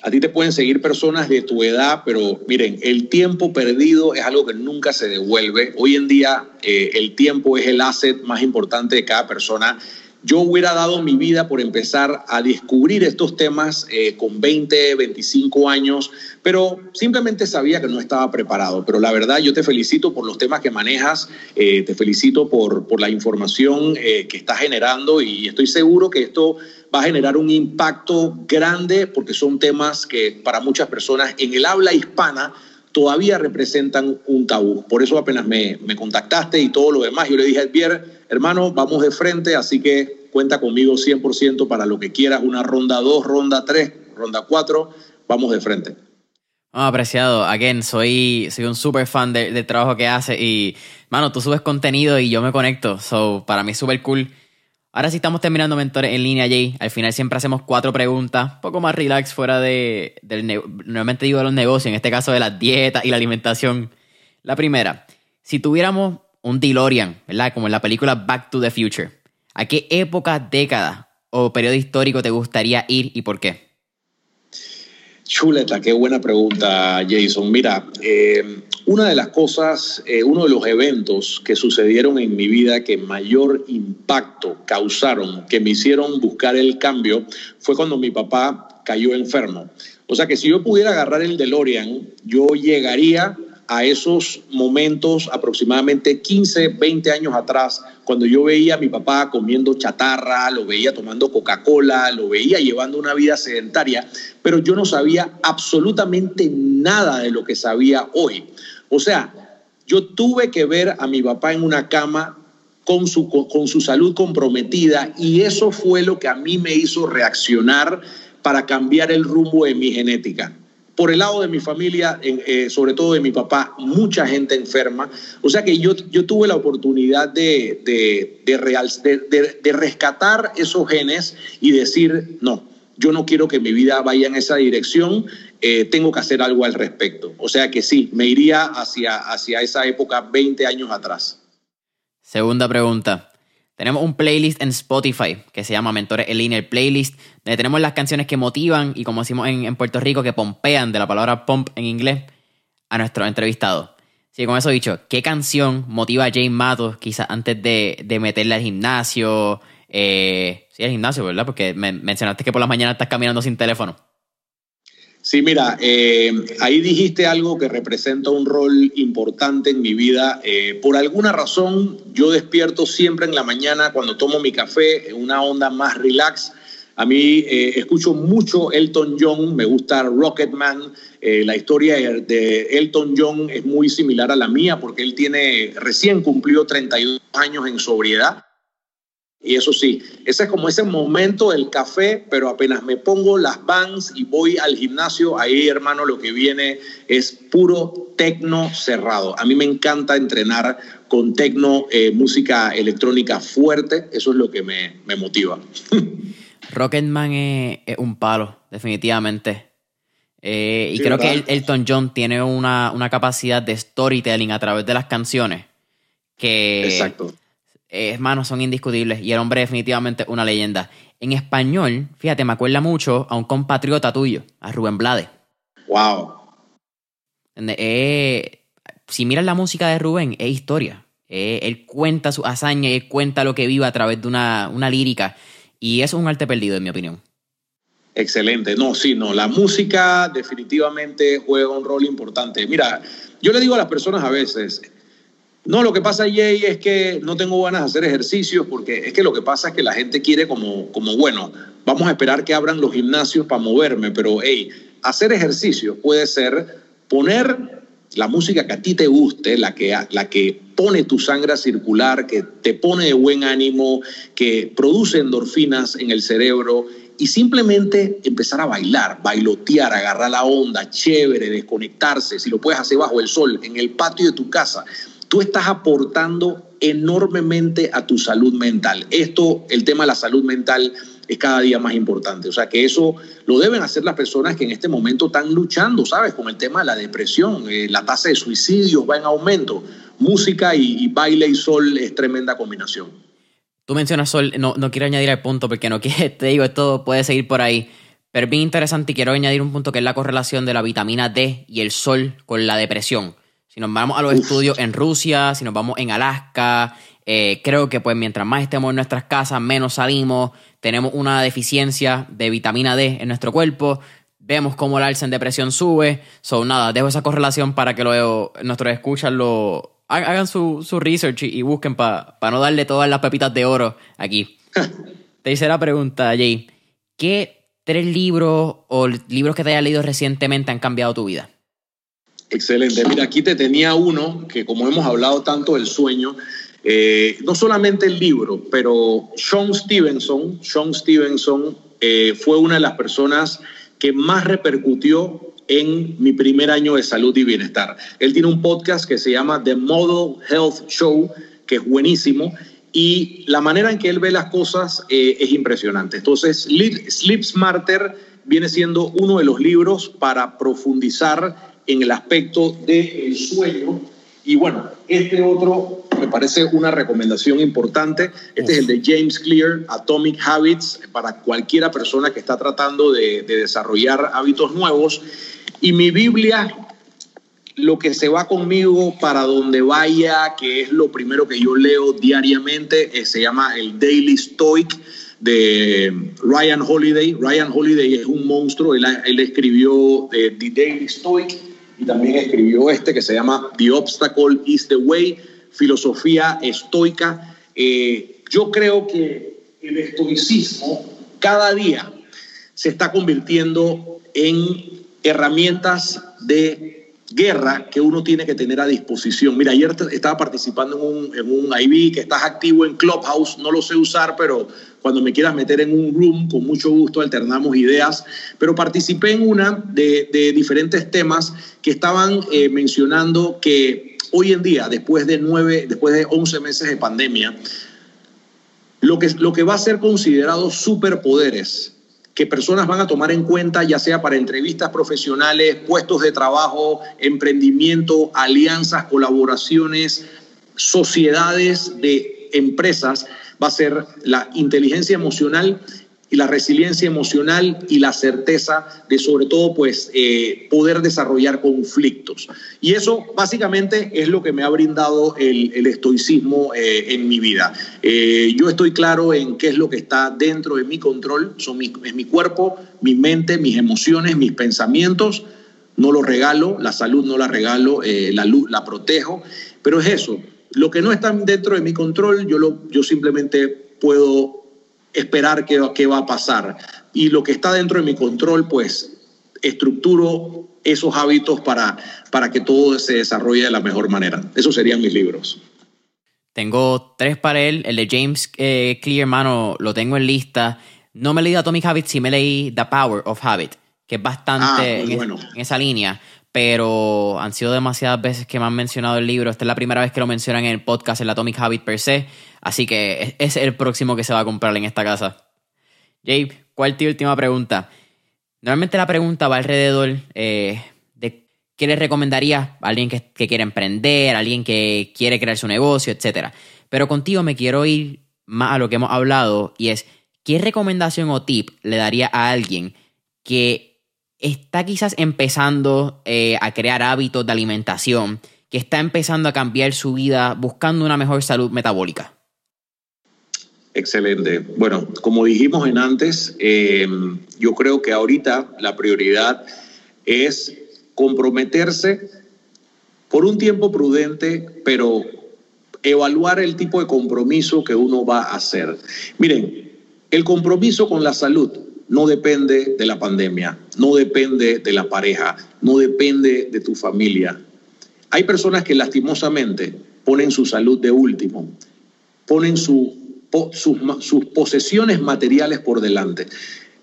A ti te pueden seguir personas de tu edad, pero miren, el tiempo perdido es algo que nunca se devuelve. Hoy en día eh, el tiempo es el asset más importante de cada persona yo hubiera dado mi vida por empezar a descubrir estos temas eh, con 20, 25 años, pero simplemente sabía que no estaba preparado. Pero la verdad, yo te felicito por los temas que manejas, eh, te felicito por, por la información eh, que estás generando y estoy seguro que esto va a generar un impacto grande porque son temas que para muchas personas en el habla hispana todavía representan un tabú. Por eso apenas me, me contactaste y todo lo demás, yo le dije a Pierre, hermano, vamos de frente, así que cuenta conmigo 100% para lo que quieras, una ronda 2, ronda 3, ronda 4, vamos de frente. Oh, apreciado, again, soy, soy un super fan del trabajo que hace y, mano, tú subes contenido y yo me conecto, so, para mí es súper cool. Ahora sí estamos terminando mentores en línea, Jay. Al final siempre hacemos cuatro preguntas, un poco más relax fuera de, del, normalmente digo de los negocios, en este caso de las dietas y la alimentación. La primera, si tuviéramos un DeLorean, ¿verdad? Como en la película Back to the Future. ¿A qué época, década o periodo histórico te gustaría ir y por qué? Chuleta, qué buena pregunta, Jason. Mira, eh, una de las cosas, eh, uno de los eventos que sucedieron en mi vida que mayor impacto causaron, que me hicieron buscar el cambio, fue cuando mi papá cayó enfermo. O sea que si yo pudiera agarrar el DeLorean, yo llegaría a esos momentos aproximadamente 15, 20 años atrás, cuando yo veía a mi papá comiendo chatarra, lo veía tomando Coca-Cola, lo veía llevando una vida sedentaria, pero yo no sabía absolutamente nada de lo que sabía hoy. O sea, yo tuve que ver a mi papá en una cama con su, con su salud comprometida y eso fue lo que a mí me hizo reaccionar para cambiar el rumbo de mi genética por el lado de mi familia, eh, sobre todo de mi papá, mucha gente enferma. O sea que yo, yo tuve la oportunidad de, de, de, rescatar esos genes y decir, no, yo no quiero que mi vida vaya en esa dirección, eh, tengo que hacer algo al respecto. O sea que sí, me iría hacia, hacia esa época 20 años atrás. Segunda pregunta. Tenemos un playlist en Spotify que se llama Mentores en línea, playlist, donde tenemos las canciones que motivan y como decimos en, Puerto Rico, que pompean de la palabra pump en inglés a nuestro entrevistado. Sí, con eso dicho, ¿qué canción motiva a Jane Matos quizás antes de, de meterle al gimnasio? Eh, sí, al gimnasio, ¿verdad? Porque me mencionaste que por las mañanas estás caminando sin teléfono. Sí, mira, eh, ahí dijiste algo que representa un rol importante en mi vida. Eh, por alguna razón, yo despierto siempre en la mañana cuando tomo mi café en una onda más relax. A mí eh, escucho mucho Elton John, me gusta Rocketman. la historia de Elton John es muy similar a la mía porque él tiene recién cumplió 32 años en sobriedad y eso sí, ese es como ese momento del café, pero apenas me pongo las vans y voy al gimnasio, ahí hermano lo que viene es puro tecno cerrado. A mí me encanta entrenar con tecno, eh, música electrónica fuerte, eso es lo que me, me motiva. Rocketman es, un palo, definitivamente. Eh, y creo que Elton John tiene una, una capacidad de storytelling a través de las canciones que... Exacto hermanos, son indiscutibles y el hombre definitivamente una leyenda. En español, fíjate, me acuerda mucho a un compatriota tuyo, a Rubén Blades. Wow. Eh, si miras la música de Rubén, es historia. Eh, él cuenta su hazaña y él cuenta lo que vive a través de una, una lírica. Y eso es un arte perdido, en mi opinión. Excelente. No, sí, no. La música definitivamente juega un rol importante. Mira, yo le digo a las personas a veces, no, lo que pasa, Jay, es que no tengo ganas de hacer ejercicios porque es que lo que pasa es que la gente quiere como, como bueno, vamos a esperar que abran los gimnasios para moverme, pero hey, hacer ejercicio puede ser poner la música que a ti te guste, la que, la que pone tu sangre a circular, que te pone de buen ánimo, que produce endorfinas en el cerebro y simplemente empezar a bailar, bailotear, agarrar la onda, chévere, desconectarse, si lo puedes hacer bajo el sol, en el patio de tu casa tú estás aportando enormemente a tu salud mental. Esto, el tema de la salud mental, es cada día más importante. O sea que eso lo deben hacer las personas que en este momento están luchando, ¿sabes? Con el tema de la depresión, eh, la tasa de suicidios va en aumento. Música y, baile y sol es tremenda combinación. Tú mencionas sol, no, no quiero añadir el punto porque no quiero, te digo, esto puede seguir por ahí. Pero es bien interesante y quiero añadir un punto que es la correlación de la vitamina D y el sol con la depresión. Si nos vamos a los estudios en Rusia, si nos vamos en Alaska, eh, creo que pues mientras más estemos en nuestras casas, menos salimos, tenemos una deficiencia de vitamina D en nuestro cuerpo, vemos cómo el alza en depresión sube. So, nada, dejo esa correlación para que lo, nuestros escuchas lo hagan su, research y, busquen para no darle todas las pepitas de oro aquí. Tercera pregunta, Jay. ¿Qué tres libros o libros que te hayas leído recientemente han cambiado tu vida? Excelente. Mira, aquí te tenía uno que como hemos hablado tanto del sueño, eh, no solamente el libro, pero Sean Stevenson, Sean Stevenson eh, fue una de las personas que más repercutió en mi primer año de salud y bienestar. Él tiene un podcast que se llama The Model Health Show, que es buenísimo, y la manera en que él ve las cosas eh, es impresionante. Entonces, Sleep Smarter viene siendo uno de los libros para profundizar en el aspecto del sueño. Y bueno, este otro me parece una recomendación importante. Este es el de James Clear, Atomic Habits, para cualquiera persona que está tratando de, desarrollar hábitos nuevos. Y mi Biblia, lo que se va conmigo para donde vaya, que es lo primero que yo leo diariamente, eh, se llama el Daily Stoic de Ryan Holiday. Ryan Holiday es un monstruo, él, él escribió eh, The Daily Stoic y también escribió este que se llama The Obstacle is the Way, filosofía estoica. Eh, yo creo que el estoicismo cada día se está convirtiendo en herramientas de guerra que uno tiene que tener a disposición. Mira, ayer estaba participando en un, en un IB que estás activo en Clubhouse, no lo sé usar, pero cuando me quieras meter en un room, con mucho gusto alternamos ideas, pero participé en una de, diferentes temas que estaban eh, mencionando que hoy en día, después de nueve, después de 11 meses de pandemia, lo que, lo que va a ser considerado superpoderes que personas van a tomar en cuenta, ya sea para entrevistas profesionales, puestos de trabajo, emprendimiento, alianzas, colaboraciones, sociedades de empresas, va a ser la inteligencia emocional y la resiliencia emocional y la certeza de sobre todo pues eh, poder desarrollar conflictos. Y eso básicamente es lo que me ha brindado el, estoicismo eh, en mi vida. Eh, yo estoy claro en qué es lo que está dentro de mi control, son mi, es mi cuerpo, mi mente, mis emociones, mis pensamientos. No lo regalo, la salud no la regalo, la luz la protejo, pero es eso. Lo que no está dentro de mi control, yo, lo, yo simplemente puedo esperar qué, va a pasar. Y lo que está dentro de mi control, pues estructuro esos hábitos para, para que todo se desarrolle de la mejor manera. Esos serían mis libros. Tengo tres para él. El de James eh, Clear, mano, lo tengo en lista. No me leí Atomic Habits, sí me leí The Power of Habit, que es bastante ah, en, en, esa línea. Pero han sido demasiadas veces que me han mencionado el libro. Esta es la primera vez que lo mencionan en el podcast, el Atomic Habit per se. Así que es el próximo que se va a comprar en esta casa. Jay, ¿cuál es tu última pregunta? Normalmente la pregunta va alrededor eh, de qué le recomendaría a alguien que, quiere emprender, a alguien que quiere crear su negocio, etc. Pero contigo me quiero ir más a lo que hemos hablado y es, ¿qué recomendación o tip le daría a alguien que está quizás empezando eh, a crear hábitos de alimentación, que está empezando a cambiar su vida buscando una mejor salud metabólica? Excelente. Bueno, como dijimos en antes, eh, yo creo que ahorita la prioridad es comprometerse por un tiempo prudente, pero evaluar el tipo de compromiso que uno va a hacer. Miren, el compromiso con la salud no depende de la pandemia, no depende de la pareja, no depende de tu familia. Hay personas que lastimosamente ponen su salud de último, ponen su sus, posesiones materiales por delante.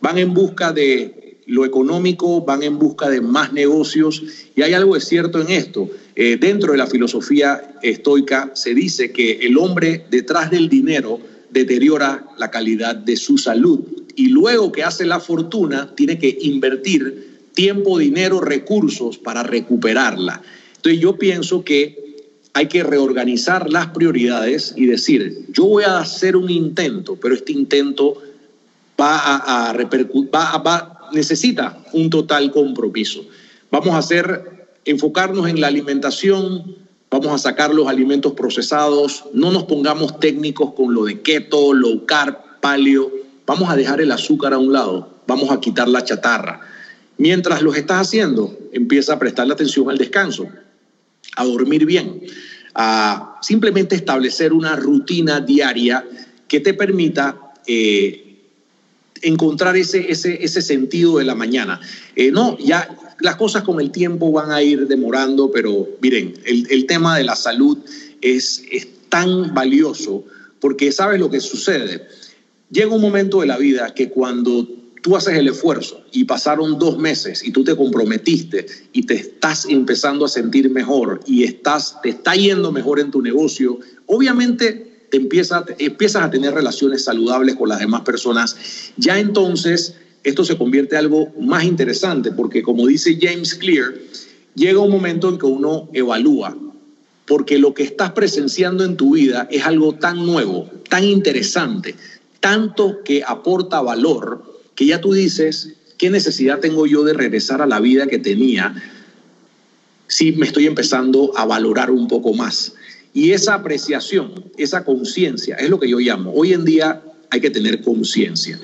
Van en busca de lo económico, van en busca de más negocios y hay algo de cierto en esto. Eh, dentro de la filosofía estoica se dice que el hombre detrás del dinero deteriora la calidad de su salud y luego que hace la fortuna tiene que invertir tiempo, dinero, recursos para recuperarla. Entonces yo pienso que hay que reorganizar las prioridades y decir, yo voy a hacer un intento, pero este intento va a, repercutir, va, necesita un total compromiso. Vamos a hacer, enfocarnos en la alimentación, vamos a sacar los alimentos procesados, no nos pongamos técnicos con lo de keto, low carb, paleo, vamos a dejar el azúcar a un lado, vamos a quitar la chatarra. Mientras los estás haciendo, empieza a prestarle atención al descanso a dormir bien, a simplemente establecer una rutina diaria que te permita eh, encontrar ese, ese, ese, sentido de la mañana. Eh, no, ya las cosas con el tiempo van a ir demorando, pero miren, el, el tema de la salud es, es tan valioso porque sabes lo que sucede. Llega un momento de la vida que cuando tú haces el esfuerzo y pasaron dos meses y tú te comprometiste y te estás empezando a sentir mejor y estás, te está yendo mejor en tu negocio, obviamente te empieza, empiezas a tener relaciones saludables con las demás personas. Ya entonces esto se convierte en algo más interesante porque como dice James Clear, llega un momento en que uno evalúa porque lo que estás presenciando en tu vida es algo tan nuevo, tan interesante, tanto que aporta valor que ya tú dices, ¿qué necesidad tengo yo de regresar a la vida que tenía si me estoy empezando a valorar un poco más? Y esa apreciación, esa conciencia, es lo que yo llamo. Hoy en día hay que tener conciencia.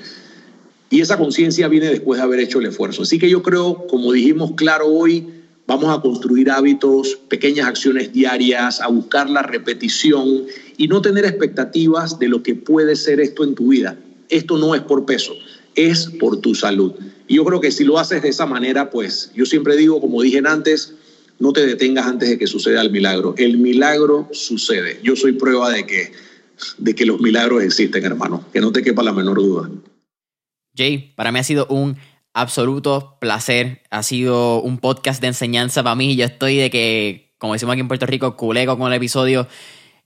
Y esa conciencia viene después de haber hecho el esfuerzo. Así que yo creo, como dijimos claro hoy, vamos a construir hábitos, pequeñas acciones diarias, a buscar la repetición y no tener expectativas de lo que puede ser esto en tu vida. Esto no es por peso es por tu salud. Y yo creo que si lo haces de esa manera, pues yo siempre digo, como dije antes, no te detengas antes de que suceda el milagro. El milagro sucede. Yo soy prueba de que, de que los milagros existen, hermano. Que no te quepa la menor duda. Jay, para mí ha sido un absoluto placer. Ha sido un podcast de enseñanza para mí. Yo estoy de que, como decimos aquí en Puerto Rico, culego con el episodio.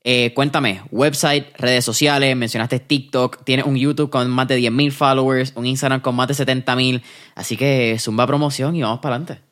Eh, cuéntame, website, redes sociales, mencionaste TikTok, tienes un YouTube con más de 10.000 followers, un Instagram con más de 70.000, así que zumba promoción y vamos para adelante.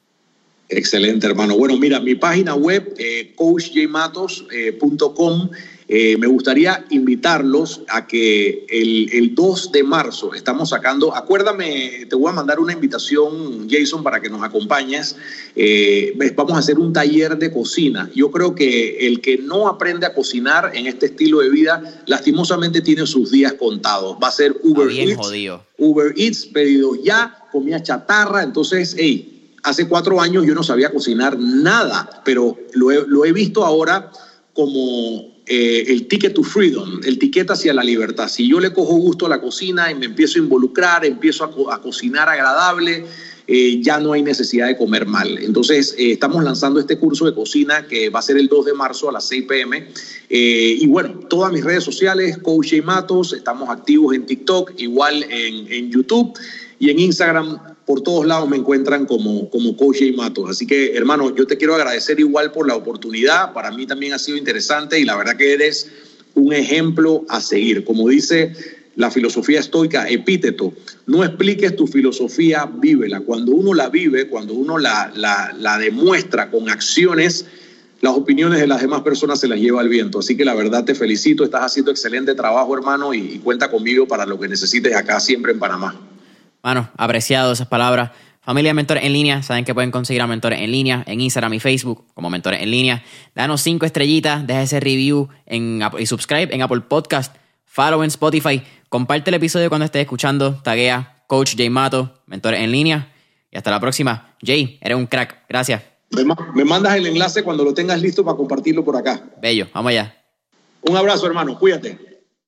Excelente, hermano. Bueno, mira, mi página web, eh, coachjmatos.com, Eh, me gustaría invitarlos a que el, el, 2 de marzo estamos sacando, acuérdame, te voy a mandar una invitación, Jason, para que nos acompañes. Eh, vamos a hacer un taller de cocina. Yo creo que el que no aprende a cocinar en este estilo de vida, lastimosamente tiene sus días contados. Va a ser Uber Eats. Uber Eats, pedidos ya, comida chatarra. Entonces, hey, hace cuatro años yo no sabía cocinar nada, pero lo he, lo he visto ahora como eh, el ticket to freedom, el ticket hacia la libertad. Si yo le cojo gusto a la cocina y me empiezo a involucrar, empiezo a, cocinar agradable, eh, ya no hay necesidad de comer mal. Entonces, eh, estamos lanzando este curso de cocina que va a ser el 2 de marzo a las 6 pm. y bueno, todas mis redes sociales, Coach y Matos, estamos activos en TikTok, igual en, en YouTube y en Instagram por todos lados me encuentran como, como coach y matos. Así que, hermano, yo te quiero agradecer igual por la oportunidad. Para mí también ha sido interesante y la verdad que eres un ejemplo a seguir. Como dice la filosofía estoica, epíteto, no expliques tu filosofía, vívela. Cuando uno la vive, cuando uno la, la, demuestra con acciones, las opiniones de las demás personas se las lleva al viento. Así que la verdad te felicito, estás haciendo excelente trabajo, hermano, y cuenta conmigo para lo que necesites acá siempre en Panamá. Bueno, apreciado esas palabras. Familia de Mentores en Línea, saben que pueden conseguir a Mentores en Línea en Instagram y Facebook como Mentores en Línea. Danos cinco estrellitas, deja ese review en, y subscribe en Apple Podcast, follow en Spotify, comparte el episodio cuando estés escuchando, taguea Coach Jay Mato, Mentores en Línea. Y hasta la próxima. Jay, eres un crack. Gracias. Me mandas el enlace cuando lo tengas listo para compartirlo por acá. Bello, vamos allá. Un abrazo, hermano. Cuídate.